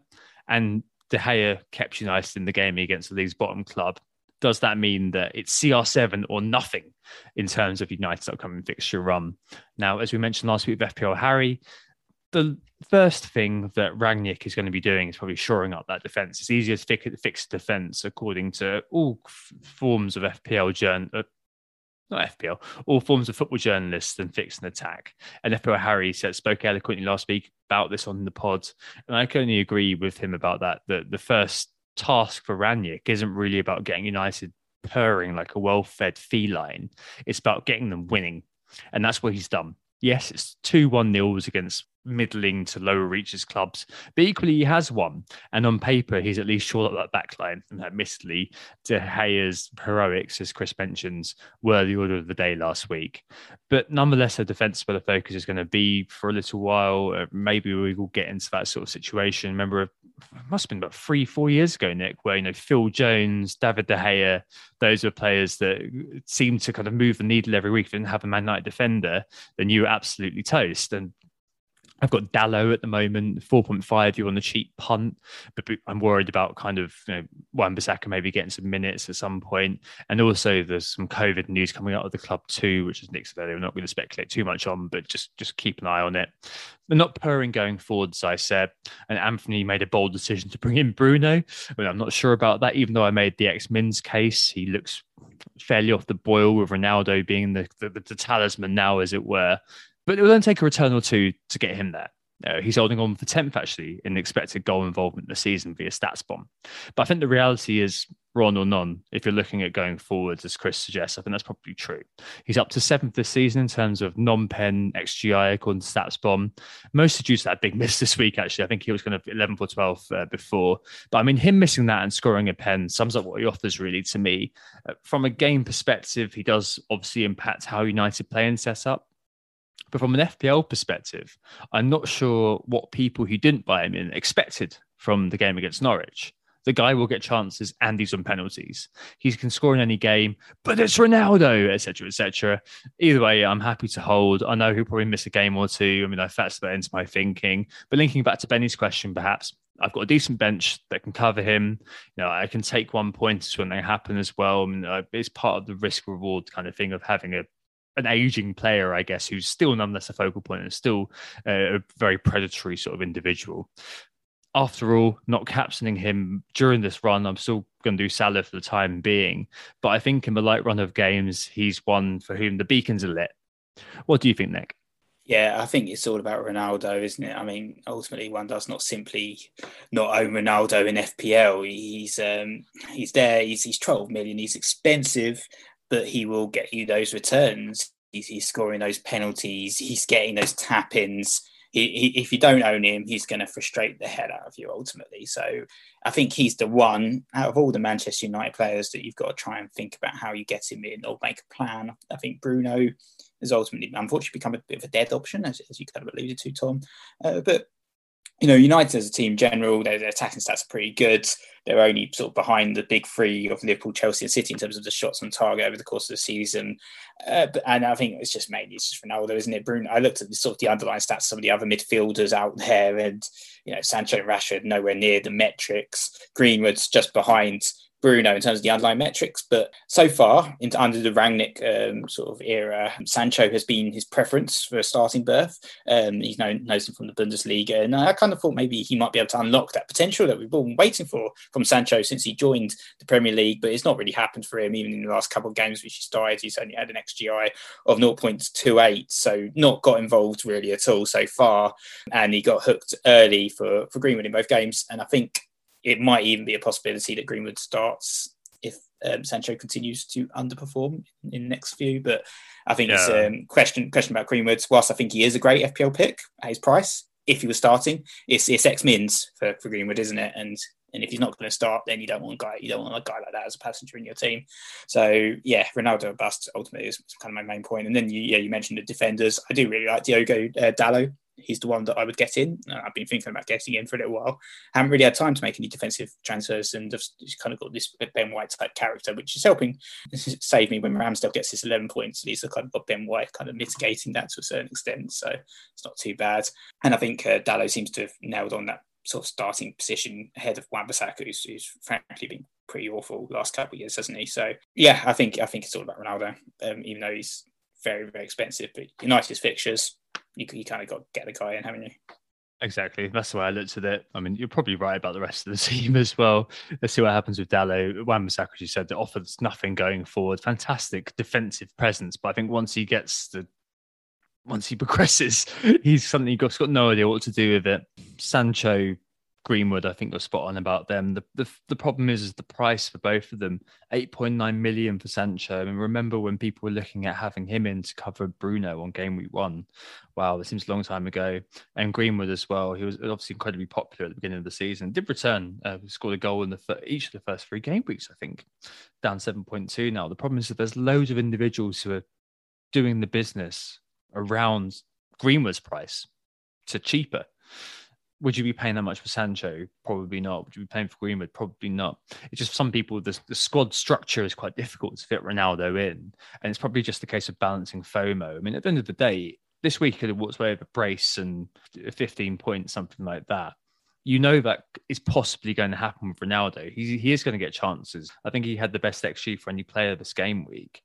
And De Gea kept United in the game against the league's bottom club. Does that mean that it's CR7 or nothing in terms of United's upcoming fixture run? Now, as we mentioned last week with FPL Harry, the first thing that Rangnick is going to be doing is probably shoring up that defense. It's easier to fix, fix defense according to all forms of FPL journal, not FPL, all forms of football journalists and fix an attack. And FPL Harry said, spoke eloquently last week about this on the pod. And I can only agree with him about that. That the first task for Rangnick isn't really about getting United purring like a well fed feline, it's about getting them winning. And that's what he's done. Yes, it's 2 1 nils against middling to lower reaches clubs, but equally he has one. And on paper, he's at least shored up that backline. And that admittedly, De Gea's heroics, as Chris mentions, were the order of the day last week. But nonetheless, a defence where the focus is going to be for a little while. Uh, maybe we will get into that sort of situation. Remember, it must have been about three, four years ago, Nick, where you know Phil Jones, David De Gea, those were players that seemed to kind of move the needle every week. Didn't have a Man United defender, then you were absolutely toast. And I've got Dalot at the moment, 4.5 You're on the cheap punt, but I'm worried about kind of you know, Wan-Bissaka maybe getting some minutes at some point. And also there's some COVID news coming out of the club too, which is Nick said we're not going to speculate too much on, but just just keep an eye on it. They're not purring going forwards, I said. And Anthony made a bold decision to bring in Bruno. Well, I'm not sure about that, even though I made the ex-Mins case. He looks fairly off the boil with Ronaldo being the, the, the talisman now, as it were. But it will then take a return or two to get him there. Uh, he's holding on for 10th actually in expected goal involvement this season via StatsBomb. But I think the reality is Ron or none, if you're looking at going forwards, as Chris suggests, I think that's probably true. He's up to seventh this season in terms of non-pen XGI according to StatsBomb. Mostly due to that big [laughs] miss this week, actually. I think he was kind of 11th or 12th uh, before. But I mean, him missing that and scoring a pen sums up what he offers really to me. Uh, from a game perspective, he does obviously impact how United play and set up. But from an FPL perspective, I'm not sure what people who didn't buy him in expected from the game against Norwich. The guy will get chances and he's on penalties. He can score in any game, but it's Ronaldo, etc., etc. Either way, I'm happy to hold. I know he'll probably miss a game or two. I mean, I factored that into my thinking. But linking back to Benny's question, perhaps I've got a decent bench that can cover him. You know, I can take one point when they happen as well. I mean, uh, it's part of the risk reward kind of thing of having a an aging player, I guess, who's still nonetheless a focal point and still a very predatory sort of individual. After all, not captaining him during this run, I'm still going to do Salah for the time being. But I think in the light run of games, he's one for whom the beacons are lit. What do you think, Nick? Yeah, I think it's all about Ronaldo, isn't it? I mean, ultimately, one does not simply not own Ronaldo in FPL. He's um, he's there. He's he's twelve million. He's expensive, but he will get you those returns. He's, he's scoring those penalties. He's getting those tap ins. if you don't own him, he's going to frustrate the hell out of you ultimately. So I think he's the one out of all the Manchester United players that you've got to try and think about how you get him in or make a plan. I think Bruno has ultimately, unfortunately, become a bit of a dead option, as, as you kind of alluded to, Tom. Uh, but you know, United as a team general, their, their, attacking stats are pretty good. They're only sort of behind the big three of Liverpool, Chelsea, and City in terms of the shots on target over the course of the season. Uh, but, and I think it's just mainly it's just Ronaldo, isn't it? Bruno. I looked at the sort of the underlying stats, of some of the other midfielders out there, and you know, Sancho and Rashford nowhere near the metrics. Greenwood's just behind Bruno in terms of the underlying metrics. But so far, into under the Rangnick um, sort of era, Sancho has been his preference for a starting berth. Um, he's known knows him from the Bundesliga, and I kind of thought maybe he might be able to unlock that potential that we've all been waiting for from Sancho since he joined the Premier League. But it's not really happened for him, even in the last couple of games which he started. He's only had an XGI of 0.28, so not got involved really at all so far. And he got hooked early for for Greenwood in both games, and I think it might even be a possibility that Greenwood starts if um, Sancho continues to underperform in the next few. But I think yeah. it's a um, question question about Greenwood. Whilst I think he is a great FPL pick at his price, if he was starting, it's it's X mins for, for Greenwood, isn't it? And and if he's not going to start, then you don't want a guy you don't want a guy like that as a passenger in your team. So yeah, Ronaldo bust ultimately is kind of my main point. And then you, yeah, you mentioned the defenders. I do really like Diogo uh, Dalot he's the one that I would get in. I've been thinking about getting in for a little while. I haven't really had time to make any defensive transfers and just kind of got this Ben White type character, which is helping [laughs] save me when Ramsdale gets his 11 points. At least I kind of got Ben White kind of mitigating that to a certain extent. So it's not too bad. And I think uh, Dalot seems to have nailed on that sort of starting position ahead of Wan-Bissaka, who's, who's frankly been pretty awful last couple of years, hasn't he? So yeah, I think I think it's all about Ronaldo, um, even though he's very very expensive. But United's fixtures you, you kind of got to get the guy in, haven't you? Exactly. That's the way I looked at it. I mean, you're probably right about the rest of the [laughs] team as well. Let's see what happens with Dalot. Wan-Bissaka, as you said, that offers nothing going forward. Fantastic defensive presence, but I think once he gets the once he [laughs] progresses, he's suddenly got, got no idea what to do with it. Sancho Greenwood, I think, was spot on about them. The, the the problem is, is the price for both of them, eight point nine million for Sancho. I mean, remember when people were looking at having him in to cover Bruno on game week one? Wow, it seems a long time ago. And Greenwood as well. He was obviously incredibly popular at the beginning of the season. Did return, uh, scored a goal in the each of the first three game weeks. I think down seven point two now. The problem is that there's loads of individuals who are doing the business around Greenwood's price to cheaper would you be paying that much for Sancho? Probably not. Would you be paying for Greenwood? Probably not. It's just some people, the, the squad structure is quite difficult to fit Ronaldo in. And it's probably just a case of balancing FOMO. I mean, at the end of the day, this week could have walked away with a brace and 15 points, something like that. You know that is possibly going to happen with Ronaldo. He, he is going to get chances. I think he had the best XG for any player this game week.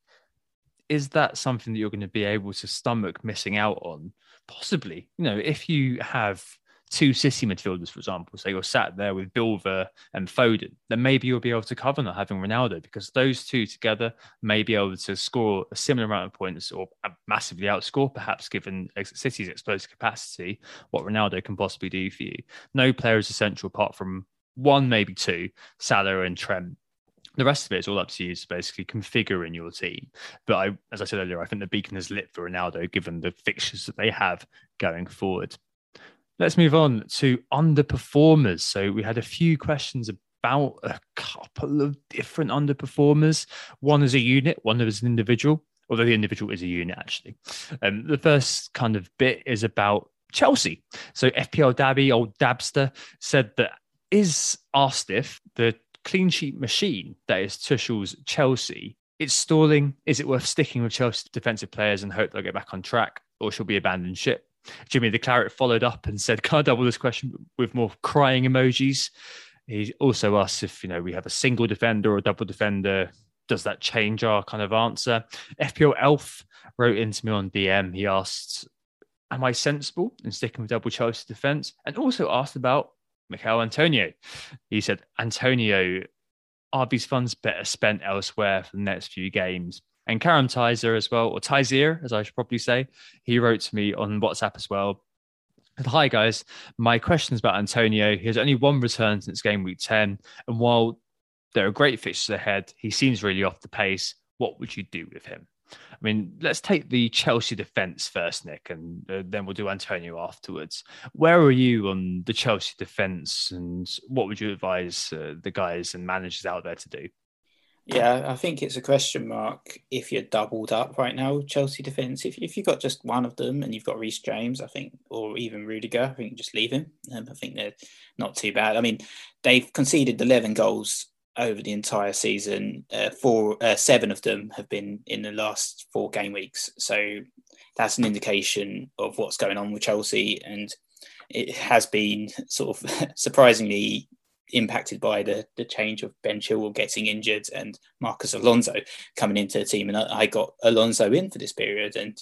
Is that something that you're going to be able to stomach missing out on? Possibly. You know, if you have two City midfielders, for example, so you're sat there with Bilver and Foden, then maybe you'll be able to cover not having Ronaldo because those two together may be able to score a similar amount of points or massively outscore, perhaps given City's explosive capacity, what Ronaldo can possibly do for you. No player is essential apart from one, maybe two, Salah and Trent. The rest of it is all up to you to basically configure in your team. But I, as I said earlier, I think the beacon is lit for Ronaldo given the fixtures that they have going forward. Let's move on to underperformers. So we had a few questions about a couple of different underperformers. One as a unit, one as an individual, although the individual is a unit actually. Um, the first kind of bit is about Chelsea. So FPL Dabby, old Dabster, said that is if the clean sheet machine that is Tuchel's Chelsea, it's stalling. Is it worth sticking with Chelsea defensive players and hope they'll get back on track, or should we abandon ship? Jimmy the Claret followed up and said, Can I double this question with more crying emojis? He also asked if, you know, we have a single defender or a double defender. Does that change our kind of answer? FPL Elf wrote into me on DM. He asked, Am I sensible in sticking with double Chelsea defense? And also asked about Michail Antonio. He said, Antonio, are these funds better spent elsewhere for the next few games and Karam Tizer as well, or Tizer, as I should probably say. He wrote to me on WhatsApp as well. Hi guys, my question is about Antonio. He has only one return since game week 10. And while there are great fixtures ahead, he seems really off the pace. What would you do with him? I mean, let's take the Chelsea defence first, Nick, and uh, then we'll do Antonio afterwards. Where are you on the Chelsea defence, and what would you advise uh, the guys and managers out there to do? Yeah, I think it's a question mark if you're doubled up right now, Chelsea defence. If, if you've got just one of them and you've got Reece James, I think, or even Rudiger, I think just leave him. Um, I think they're not too bad. I mean, they've conceded 11 goals over the entire season. Uh, four, uh, seven of them have been in the last four game weeks. So that's an indication of what's going on with Chelsea. And it has been sort of [laughs] surprisingly impacted by the the change of Ben Chilwell getting injured and Marcos Alonso coming into the team, and I, got Alonso in for this period, and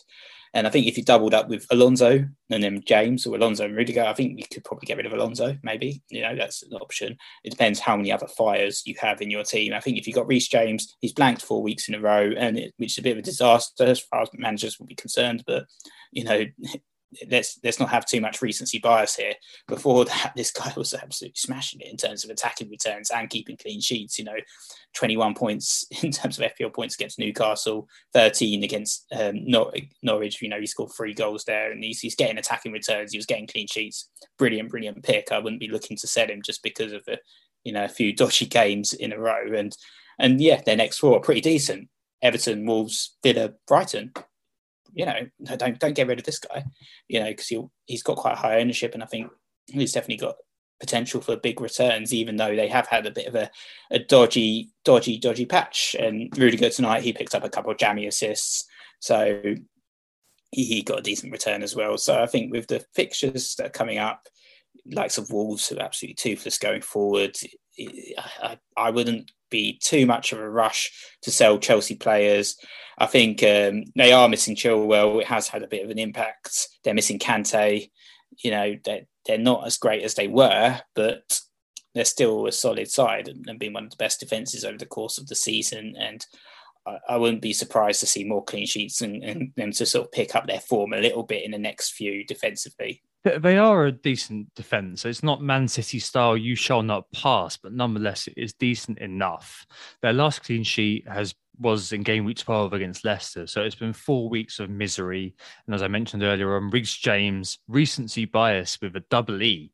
and I think if you doubled up with Alonso and then James or Alonso and Rudiger, I think you could probably get rid of Alonso. Maybe you know that's an option. It depends how many other fires you have in your team. I think if you got Reece James, he's blanked four weeks in a row, and it, which is a bit of a disaster as far as managers will be concerned. But you know, let's let's not have too much recency bias here. Before that, [laughs] this guy was absolutely smashing it in terms of attacking returns and keeping clean sheets. You know, 21 points [laughs] in terms of FPL points against Newcastle, 13 against um, Nor- Norwich. You know, he scored three goals there, and he's, he's getting attacking returns. He was getting clean sheets. Brilliant, brilliant pick. I wouldn't be looking to sell him just because of a you know a few dodgy games in a row. And and yeah, their next four are pretty decent. Everton, Wolves, Villa, Brighton you know, don't don't get rid of this guy, you know, because he he's got quite high ownership, and I think he's definitely got potential for big returns, even though they have had a bit of a, a dodgy, dodgy, dodgy patch. And Rudiger tonight, he picked up a couple of jammy assists, so he, he got a decent return as well. So I think with the fixtures that are coming up, likes of Wolves who are absolutely toothless going forward, I, I wouldn't be too much of a rush to sell Chelsea players. I think um, they are missing Chilwell. It has had a bit of an impact. They're missing Kante. You know, they're, they're not as great as they were, but they're still a solid side and, and being one of the best defences over the course of the season. And I, I wouldn't be surprised to see more clean sheets and, and them to sort of pick up their form a little bit in the next few defensively. They are a decent defence. It's not Man City style, you shall not pass, but nonetheless, it is decent enough. Their last clean sheet has was in game week 12 against Leicester. So it's been four weeks of misery. And as I mentioned earlier on, Reece James, recency bias with a double E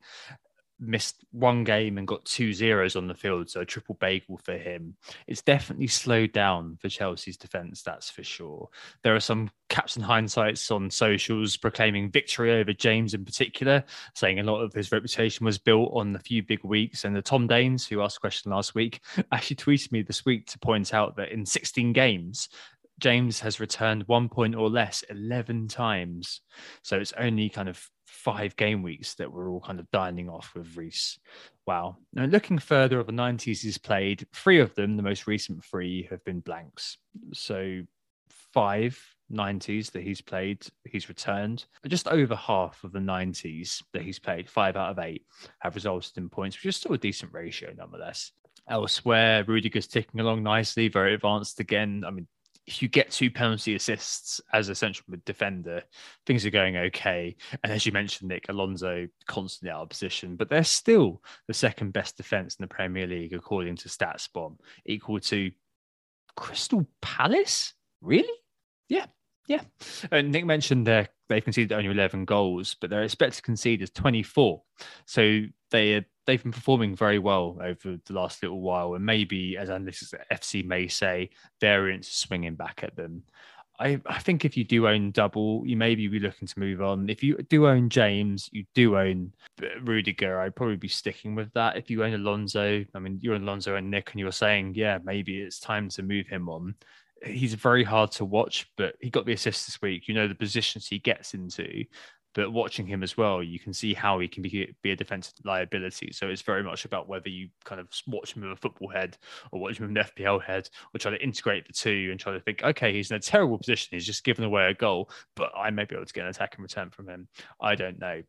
missed one game and got two zeros on the field, so a triple bagel for him. It's definitely slowed down for Chelsea's defence, that's for sure. There are some caps and hindsights on socials proclaiming victory over James in particular, saying a lot of his reputation was built on the few big weeks. And the Tom Danes, who asked a question last week, [laughs] actually tweeted me this week to point out that in 16 games, James has returned one point or less 11 times. So it's only kind of five game weeks that we're all kind of dining off with Reece. Wow. Now, looking further at the 90s he's played, three of them, the most recent three, have been blanks. So five 90s that he's played, he's returned. Just over half of the 90s that he's played, five out of eight, have resulted in points, which is still a decent ratio nonetheless. Elsewhere, Rudiger's ticking along nicely, very advanced again. I mean, if you get two penalty assists as a central defender, things are going okay. And as you mentioned, Nick Alonso constantly out of position, but they're still the second best defense in the Premier League according to StatsBomb, equal to Crystal Palace. Really? Yeah, yeah. And Nick mentioned they they've conceded only 11 goals, but they're expected to concede as 24. So they they've been performing very well over the last little while, and maybe as analysts at FC may say, variance swinging back at them. I, I think if you do own double, you maybe be looking to move on. If you do own James, you do own Rudiger. I'd probably be sticking with that. If you own Alonso, I mean, you're Alonso and Nick, and you're saying, yeah, maybe it's time to move him on he's very hard to watch, but he got the assist this week. You know the positions he gets into, but watching him as well, you can see how he can be, be a defensive liability. So it's very much about whether you kind of watch him with a football head or watch him with an FPL head or try to integrate the two and try to think, okay, he's in a terrible position. He's just given away a goal, but I may be able to get an attack in return from him. I don't know.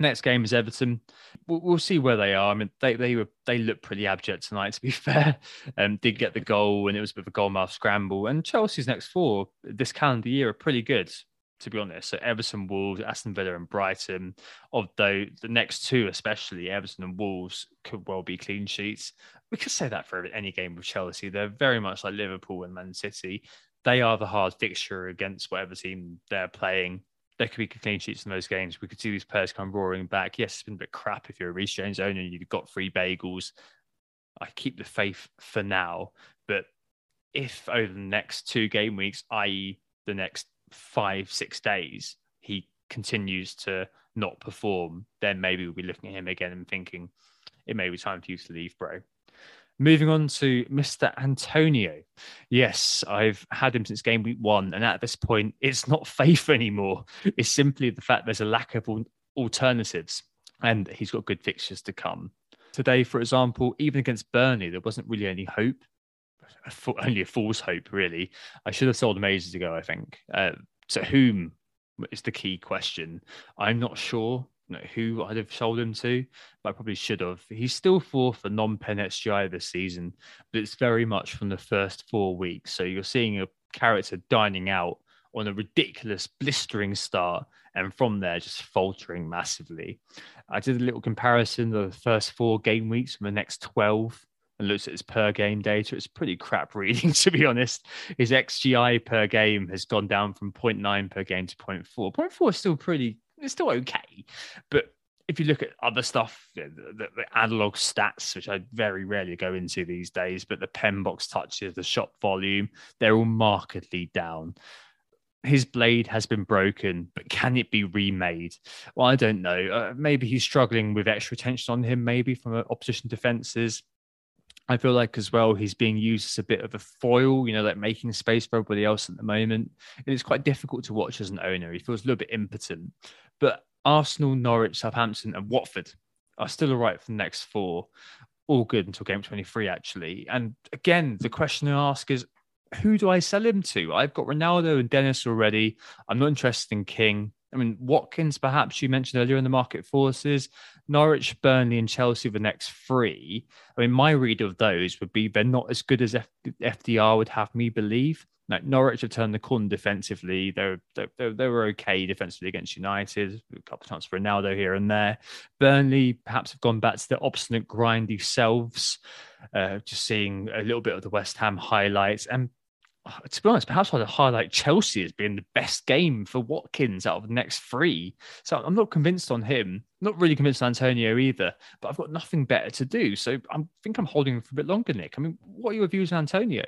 Next game is Everton. We'll, we'll, see where they are. I mean, they they were they looked pretty abject tonight. [laughs] To be fair, um, did get the goal, and it was a bit of a goalmouth scramble. And Chelsea's next four this calendar year are pretty good, to be honest. So Everton, Wolves, Aston Villa, and Brighton. Although the next two, especially Everton and Wolves, could well be clean sheets. We could say that for any game with Chelsea. They're very much like Liverpool and Man City they are the hard fixture against whatever team they're playing. There could be clean sheets in those games. We could see these players come roaring back. Yes, it's been a bit crap if you're a Reece James owner and you've got free bagels. I keep the faith for now, but if over the next two game weeks, i.e., the next five, six days, he continues to not perform, then maybe we'll be looking at him again and thinking it may be time for you to leave, bro. Moving on to Mr. Antonio. Yes, I've had him since game week one. And at this point, it's not [laughs] faith anymore. It's simply the fact there's a lack of alternatives and he's got good fixtures to come. Today, for example, even against Burnley, there wasn't really any hope. Only a fool's hope, really. I should have sold him ages ago, I think. Uh, to whom is the key question. I'm not sure know, who I'd have sold him to, but I probably should have. He's still fourth for non-pen XGI this season, but it's very much from the first four weeks. So you're seeing a character dining out on a ridiculous, blistering start, and from there just faltering massively. I did a little comparison of the first four game weeks from the next 12 and looks at his per game data. It's pretty crap [laughs] reading, to be honest. His XGI per game has gone down from 0.9 per game to 0.4. 0.4 is still pretty it's still okay. But if you look at other stuff, the, the, the, analog stats, which I very rarely go into these days, but the pen box touches, the shot volume, they're all markedly down. His blade has been broken, but can it be remade? Well, I don't know. Uh, maybe he's struggling with extra tension on him, maybe from opposition defenses. I feel like as well he's being used as a bit of a foil, you know, like making space for everybody else at the moment. And it's quite difficult to watch as an owner. He feels a little bit impotent. But Arsenal, Norwich, Southampton, and Watford are still all right for the next four. All good until game 23, actually. And again, the question I ask is who do I sell him to? I've got Ronaldo and Dennis already. I'm not interested in King. I mean, Watkins, perhaps you mentioned earlier in the market forces, Norwich, Burnley, and Chelsea, the next three. I mean, my read of those would be they're not as good as F- FDR would have me believe. Like Norwich have turned the corner defensively. They're, they're, were okay defensively against United. A couple of times for Ronaldo here and there. Burnley perhaps have gone back to their obstinate, grindy selves. Uh, just seeing a little bit of the West Ham highlights. And [sighs] to be honest, perhaps I'd highlight Chelsea as being the best game for Watkins out of the next three. So I'm not convinced on him. Not really convinced on Antonio either. But I've got nothing better to do. So I think I'm holding him for a bit longer, Nick. I mean, what are your views on Antonio?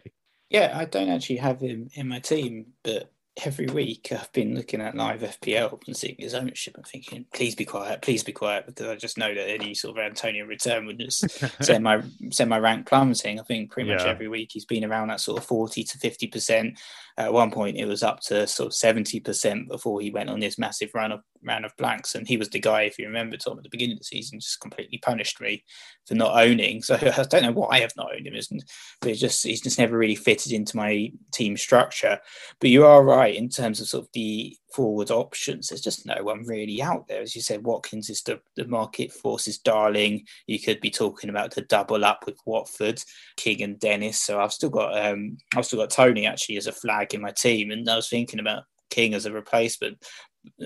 Yeah, I don't actually have him in my team, but every week I've been looking at live FPL and seeing his ownership and thinking, please be quiet, please be quiet, because I just know that any sort of Antonio return would just [laughs] send my send my rank plummeting. I think pretty much yeah. every week he's been around that sort of forty to fifty percent. At one point, it was up to sort of seventy percent before he went on this massive run of round of blanks. And he was the guy, if you remember, Tom, at the beginning of the season, just completely punished me for not owning. So [laughs] I don't know why I have not owned him, isn't? But it's just he's just never really fitted into my team structure. But you are right in terms of sort of the forward options. There's just no one really out there. As you said, Watkins is the, the market forces darling. You could be talking about the double up with Watford, King and Dennis. So I've still got um I've still got Toney actually as a flag in my team. And I was thinking about King as a replacement.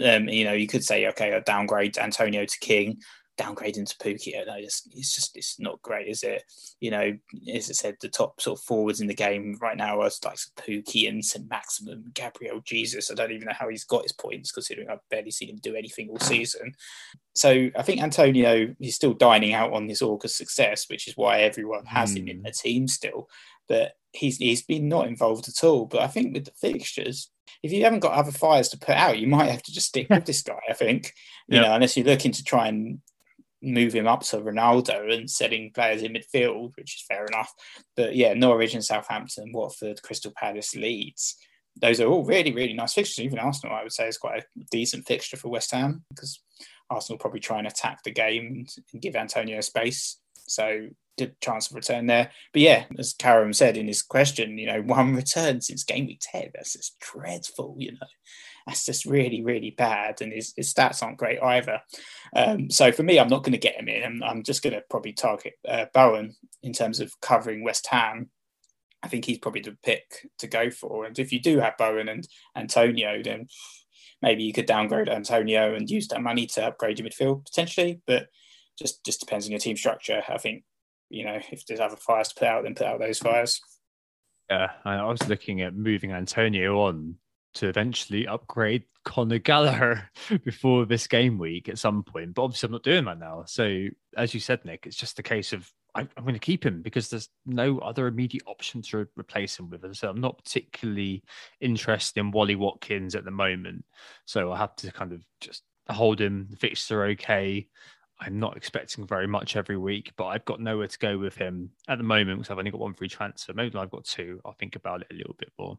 Um, you know, you could say, okay, I downgrade Antonio to King, downgrade into Pukki. No, it's, it's just it's not great, is it? You know, as I said, the top sort of forwards in the game right now are like Pukki and St. Maximin, Gabriel Jesus. I don't even know how he's got his points, considering I've barely seen him do anything all season. So I think Antonio is still dining out on this August success, which is why everyone has mm. him in hmm. the team still. But he's he's been not involved at all. But I think with the fixtures, if you haven't got other fires to put out, you might have to just stick with this guy. I think, you yep. know, unless you're looking to try and move him up to Ronaldo and setting players in midfield, which is fair enough. But yeah, Norwich and Southampton, Watford, Crystal Palace, Leeds. Those are all really, really nice fixtures. Even Arsenal, I would say, is quite a decent fixture for West Ham because Arsenal probably try and attack the game and give Antonio space. So good chance of return there. But yeah, as Karam said in his question, you know, one return since game week 10. That's just dreadful, you know. That's just really, really bad. And his, his stats aren't great either. Um, so for me, I'm not going to get him in. I'm, I'm just going to probably target uh, Bowen in terms of covering West Ham. I think he's probably the pick to go for. And if you do have Bowen and Antonio, then maybe you could downgrade Antonio and use that money to upgrade your midfield potentially. But just just depends on your team structure. I think you know if there's other fires to put out, then put out those fires. Yeah, I was looking at moving Antonio on to eventually upgrade Conor Gallagher [laughs] before this game week at some point. But obviously, I'm not doing that now. So, as you said, Nick, it's just a case of I, am going to keep him because there's no other immediate option to replace him with. And So, I'm not particularly interested in Wally Watkins at the moment. So, I have to kind of just hold him. The fixtures are okay. I'm not expecting very much every week, but I've got nowhere to go with him at the moment because I've only got one free transfer. Maybe I've got two. I'll think about it a little bit more.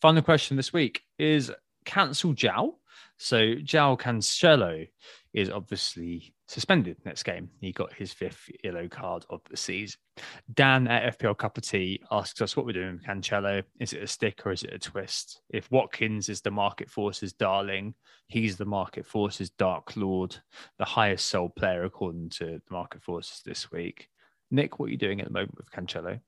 Final question this week is cancel João. So João Cancelo is obviously suspended next game. He got his fifth yellow card of the season. Dan at FPL Cup of Tea asks us what we're doing with Cancelo. Is it a stick or is it a twist? If Watkins is the market force's darling, he's the market force's dark lord, the highest sold player according to the market forces this week. Nick, what are you doing at the moment with Cancelo?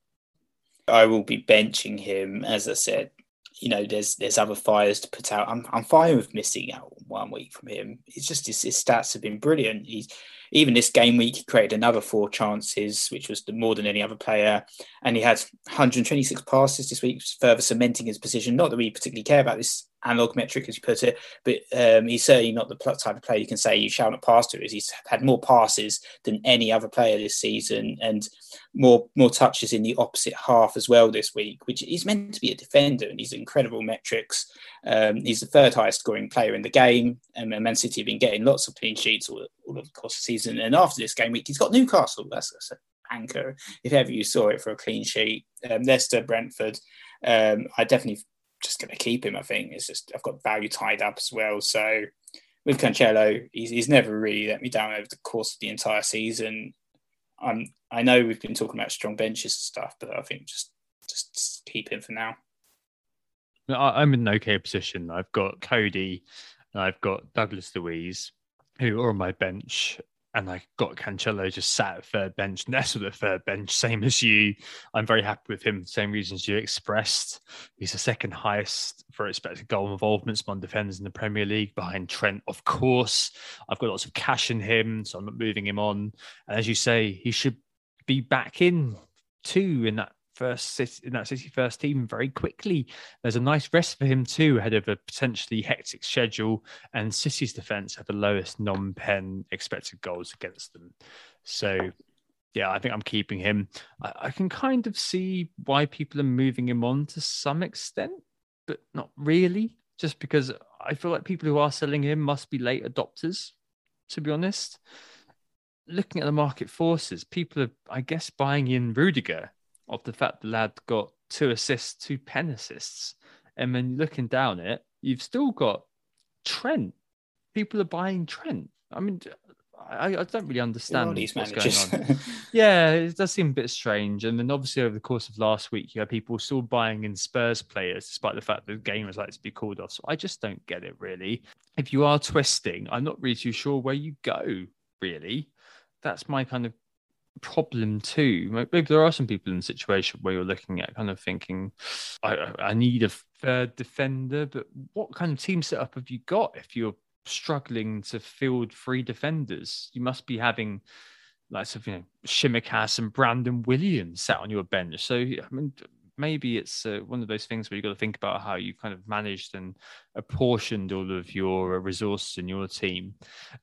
I will be benching him, as I said you know, there's there's other fires to put out. I'm I'm fine with missing out one week from him. It's just his, his stats have been brilliant. He's even this game week he created another four chances, which was more than any other player, and he had 126 passes this week, further cementing his position. Not that we particularly care about this analog metric, as you put it, but um, he's certainly not the type of player you can say you shall not pass to. Is he's had more passes than any other player this season, and more more touches in the opposite half as well this week, which he's meant to be a defender, and he's incredible metrics. Um, he's the third highest scoring player in the game, and Man City have been getting lots of clean sheets all, all of the course of the season. And after this game week, he's got Newcastle. That's, that's an anchor if ever you saw it for a clean sheet. Um, Leicester, Brentford. Um, I definitely just going to keep him. I think it's just I've got value tied up as well. So with Cancelo, he's, he's never really let me down over the course of the entire season. I'm I know we've been talking about strong benches and stuff, but I think just just, keep him for now. I'm in an okay position. I've got Coady, I've got Douglas Luiz, who are on my bench, and I got Cancelo just sat at third bench, [laughs] nestled at third bench, same as you. I'm very happy with him, same reasons you expressed. He's the second highest for expected goal involvements among defenders in the Premier League, behind Trent, of course. I've got lots of cash in him, so I'm not moving him on. And as you say, he should be back in too in that first in that City first team very quickly. There's a nice rest for him too ahead of a potentially hectic schedule, and City's defense have the lowest non-pen expected goals against them. So, yeah, I think I'm keeping him. I, I can kind of see why people are moving him on to some extent, but not really. Just because I feel like people who are selling him must be late adopters. To be honest, looking at the market forces, people are, I guess, buying in Rudiger of the fact the lad got two assists, two pen assists. And then looking down it, you've still got Trent. People are buying Trent. I mean, I, I don't really understand what's managers. going on. [laughs] yeah, it does seem a bit strange. And then obviously over the course of last week, you had people still buying in Spurs players, despite the fact that the game was like to be called off. So I just don't get it really. If you are twisting, I'm not really too sure where you go, really. That's my kind of problem too. Maybe there are some people in the situation where you're looking at kind of thinking, I, I need a third defender, but what kind of team setup have you got if you're struggling to field three defenders? You must be having like of you know Tsimikas and Brandon Williams sat on your bench. So I mean, maybe it's uh, one of those things where you've got to think about how you kind of managed and apportioned all of your uh, resources in your team.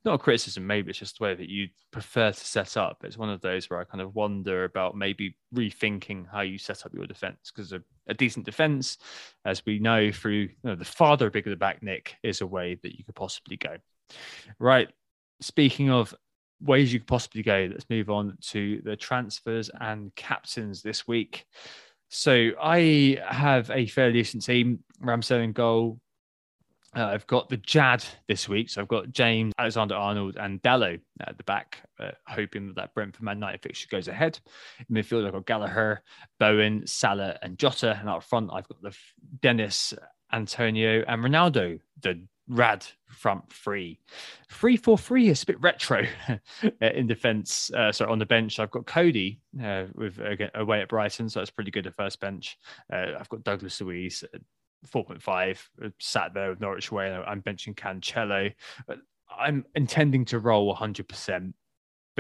Not a criticism, maybe it's just the way that you prefer to set up. It's one of those where I kind of wonder about maybe rethinking how you set up your defense because a, a, decent defense, as we know through you know, the farther bigger the back, Nick, is a way that you could possibly go. Right. Speaking of ways you could possibly go, let's move on to the transfers and captains this week. So I have a fairly decent team. Ramsdale in goal. Uh, I've got the Jad this week. So I've got James, Alexander Arnold, and Dalot at the back, uh, hoping that that Brentford Man United fixture goes ahead. In midfield, I've got Gallagher, Bowen, Salah, and Jota. And up front, I've got the Dennis, Antonio, and Ronaldo, the rad front three. Three four three is a bit retro [laughs] in defence. Uh, so on the bench, I've got Coady uh, with again, away at Brighton, so that's pretty good at first bench. Uh, I've got Douglas Luiz. 4.5 uh, sat there with Norwich away. I'm benching Cancelo. I'm intending to roll 100%,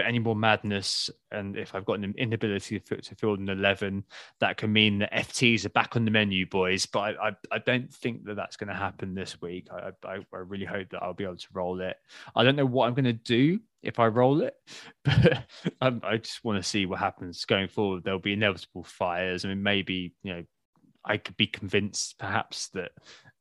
any more madness, and if I've got an inability to, to field an 11, that can mean that FTs are back on the menu, boys. But I, I, I don't think that that's going to happen this week. I, I, I really hope that I'll be able to roll it. I don't know what I'm going to do if I roll it, [laughs] but um, I just want to see what happens going forward. There'll be inevitable fires. I mean, maybe, you know, I could be convinced perhaps that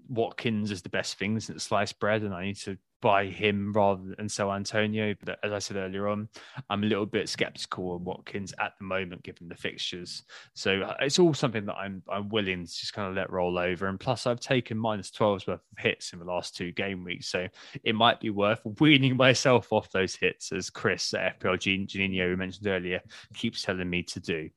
Watkins is the best thing since sliced bread, and I need to buy him rather than so Antonio. But as I said earlier on, I'm a little bit skeptical on Watkins at the moment, given the fixtures. So uh, it's all something that I'm I'm willing to just kind of let roll over. And plus, I've taken minus 12's worth of hits in the last two game weeks, so it might be worth [laughs] weaning myself off those hits, as Chris at FPL Janino mentioned earlier keeps telling me to do.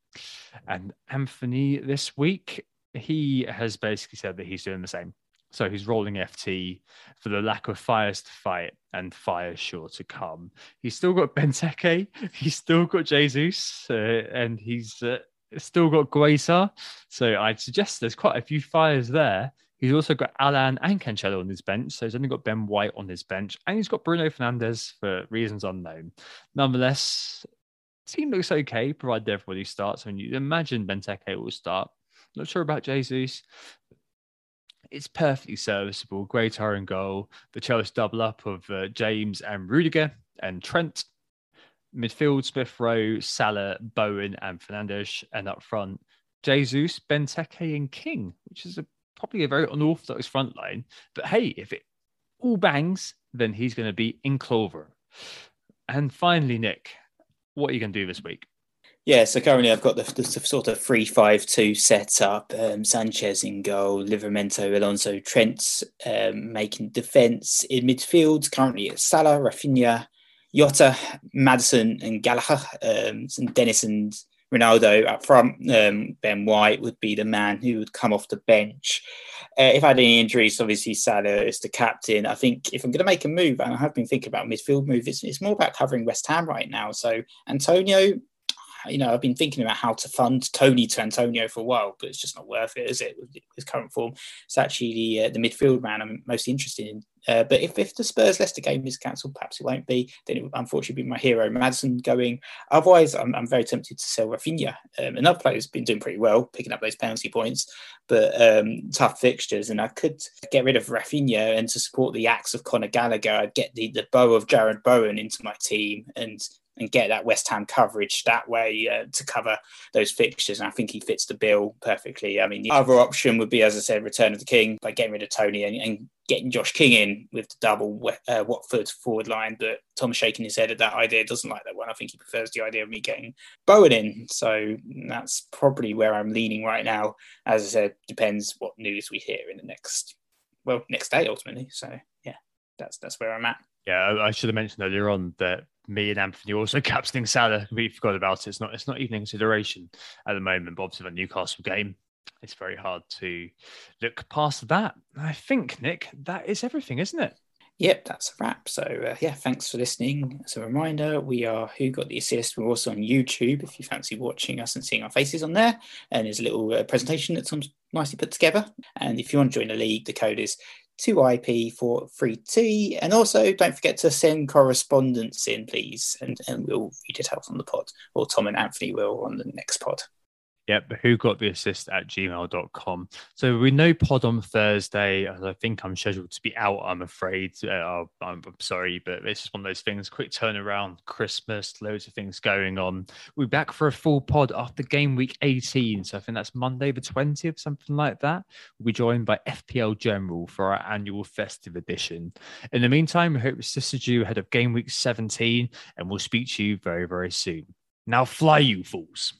And Anthony this week, he has basically said that he's doing the same. So he's rolling FT for the lack of fires to fight and fires sure to come. He's still got Benteke, [laughs] he's still got Jesus, uh, and he's uh, still got Guaita. So I'd suggest there's quite a few fires there. He's also got Alan and Cancelo on his bench. So he's only got Ben White on his bench. And he's got Bruno Fernandes for reasons unknown. Nonetheless, team looks okay, provided everybody starts. I mean, you imagine Benteke will start. Not sure about Jesus it's perfectly serviceable. Great iron goal. The Chelsea double up of uh, James and Rudiger and Trent. Midfield, Smith Rowe, Salah, Bowen, and Fernandes. And up front, Jesus, Benteke, and King, which is a, probably a very unorthodox front line. But hey, if it all bangs, then he's going to be in clover. And finally, Nick, what are you going to do this week? Yeah, so currently I've got the, the sort of 3 5 2 set up. Um, Sanchez in goal, Livramento, Alonso, Trent um, making defence in midfield. Currently it's Salah, Raphinha, Jota, Maddison, and Gallagher. Um, and Dennis and Ronaldo up front. Um, ben White would be the man who would come off the bench. Uh, if I had any injuries, obviously Salah is the captain. I think if I'm going to make a move, and I have been thinking about midfield move, it's, it's more about covering West Ham right now. So Antonio, you know, I've been thinking about how to fund Toney to Antonio for a while, but it's just not worth it, is it? With his current form, it's actually the uh, the midfield man I'm most interested in. Uh, but if, if the Spurs Leicester game is cancelled, perhaps it won't be. Then it unfortunately be my hero Maddison going. Otherwise, I'm, I'm very tempted to sell Raphinha. Um, another player who's been doing pretty well, picking up those penalty points, but um, tough fixtures. And I could get rid of Raphinha and to support the acts of Conor Gallagher, I'd get the, the bow of Jarrod Bowen into my team and and get that West Ham coverage that way uh, to cover those fixtures. And I think he fits the bill perfectly. I mean, the other option would be, as I said, return of the king by getting rid of Toney and, and getting Josh King in with the double uh, Watford forward line. But Tom's shaking his head at that idea, doesn't like that one. I think he prefers the idea of me getting Bowen in. So that's probably where I'm leaning right now. As I said, depends what news we hear in the next, well, next day ultimately. So yeah, that's that's where I'm at. Yeah, I should have mentioned earlier on that me and Anthony also [laughs] captaining Salah. We forgot about it. It's not it's not even in consideration at the moment. But obviously, the Newcastle game, it's very hard to look past that. I think Nick, that is everything, isn't it? Yep, that's a wrap. So uh, yeah, thanks for listening. As a reminder, we are Who Got the Assist. We're also on YouTube if you fancy watching us and seeing our faces on there. And there's a little uh, presentation that's nicely put together. And if you want to join the league, the code is 2IP for free tea. And also, don't forget to send correspondence in, please, and, and we'll read it out on the pod, or Tom and Anthony will on the next pod. Yep, who got the assist at gmail.com. So we know pod on Thursday. I think I'm scheduled to be out, I'm afraid. Uh, I'm, I'm, sorry, but it's just one of those things. Quick turnaround, Christmas, loads of things going on. We're back for a full pod after game week 18. So I think that's Monday the 20th, something like that. We'll be joined by FPL General for our annual festive edition. In the meantime, we hope to assisted you ahead of game week 17, and we'll speak to you very, very soon. Now fly, you fools.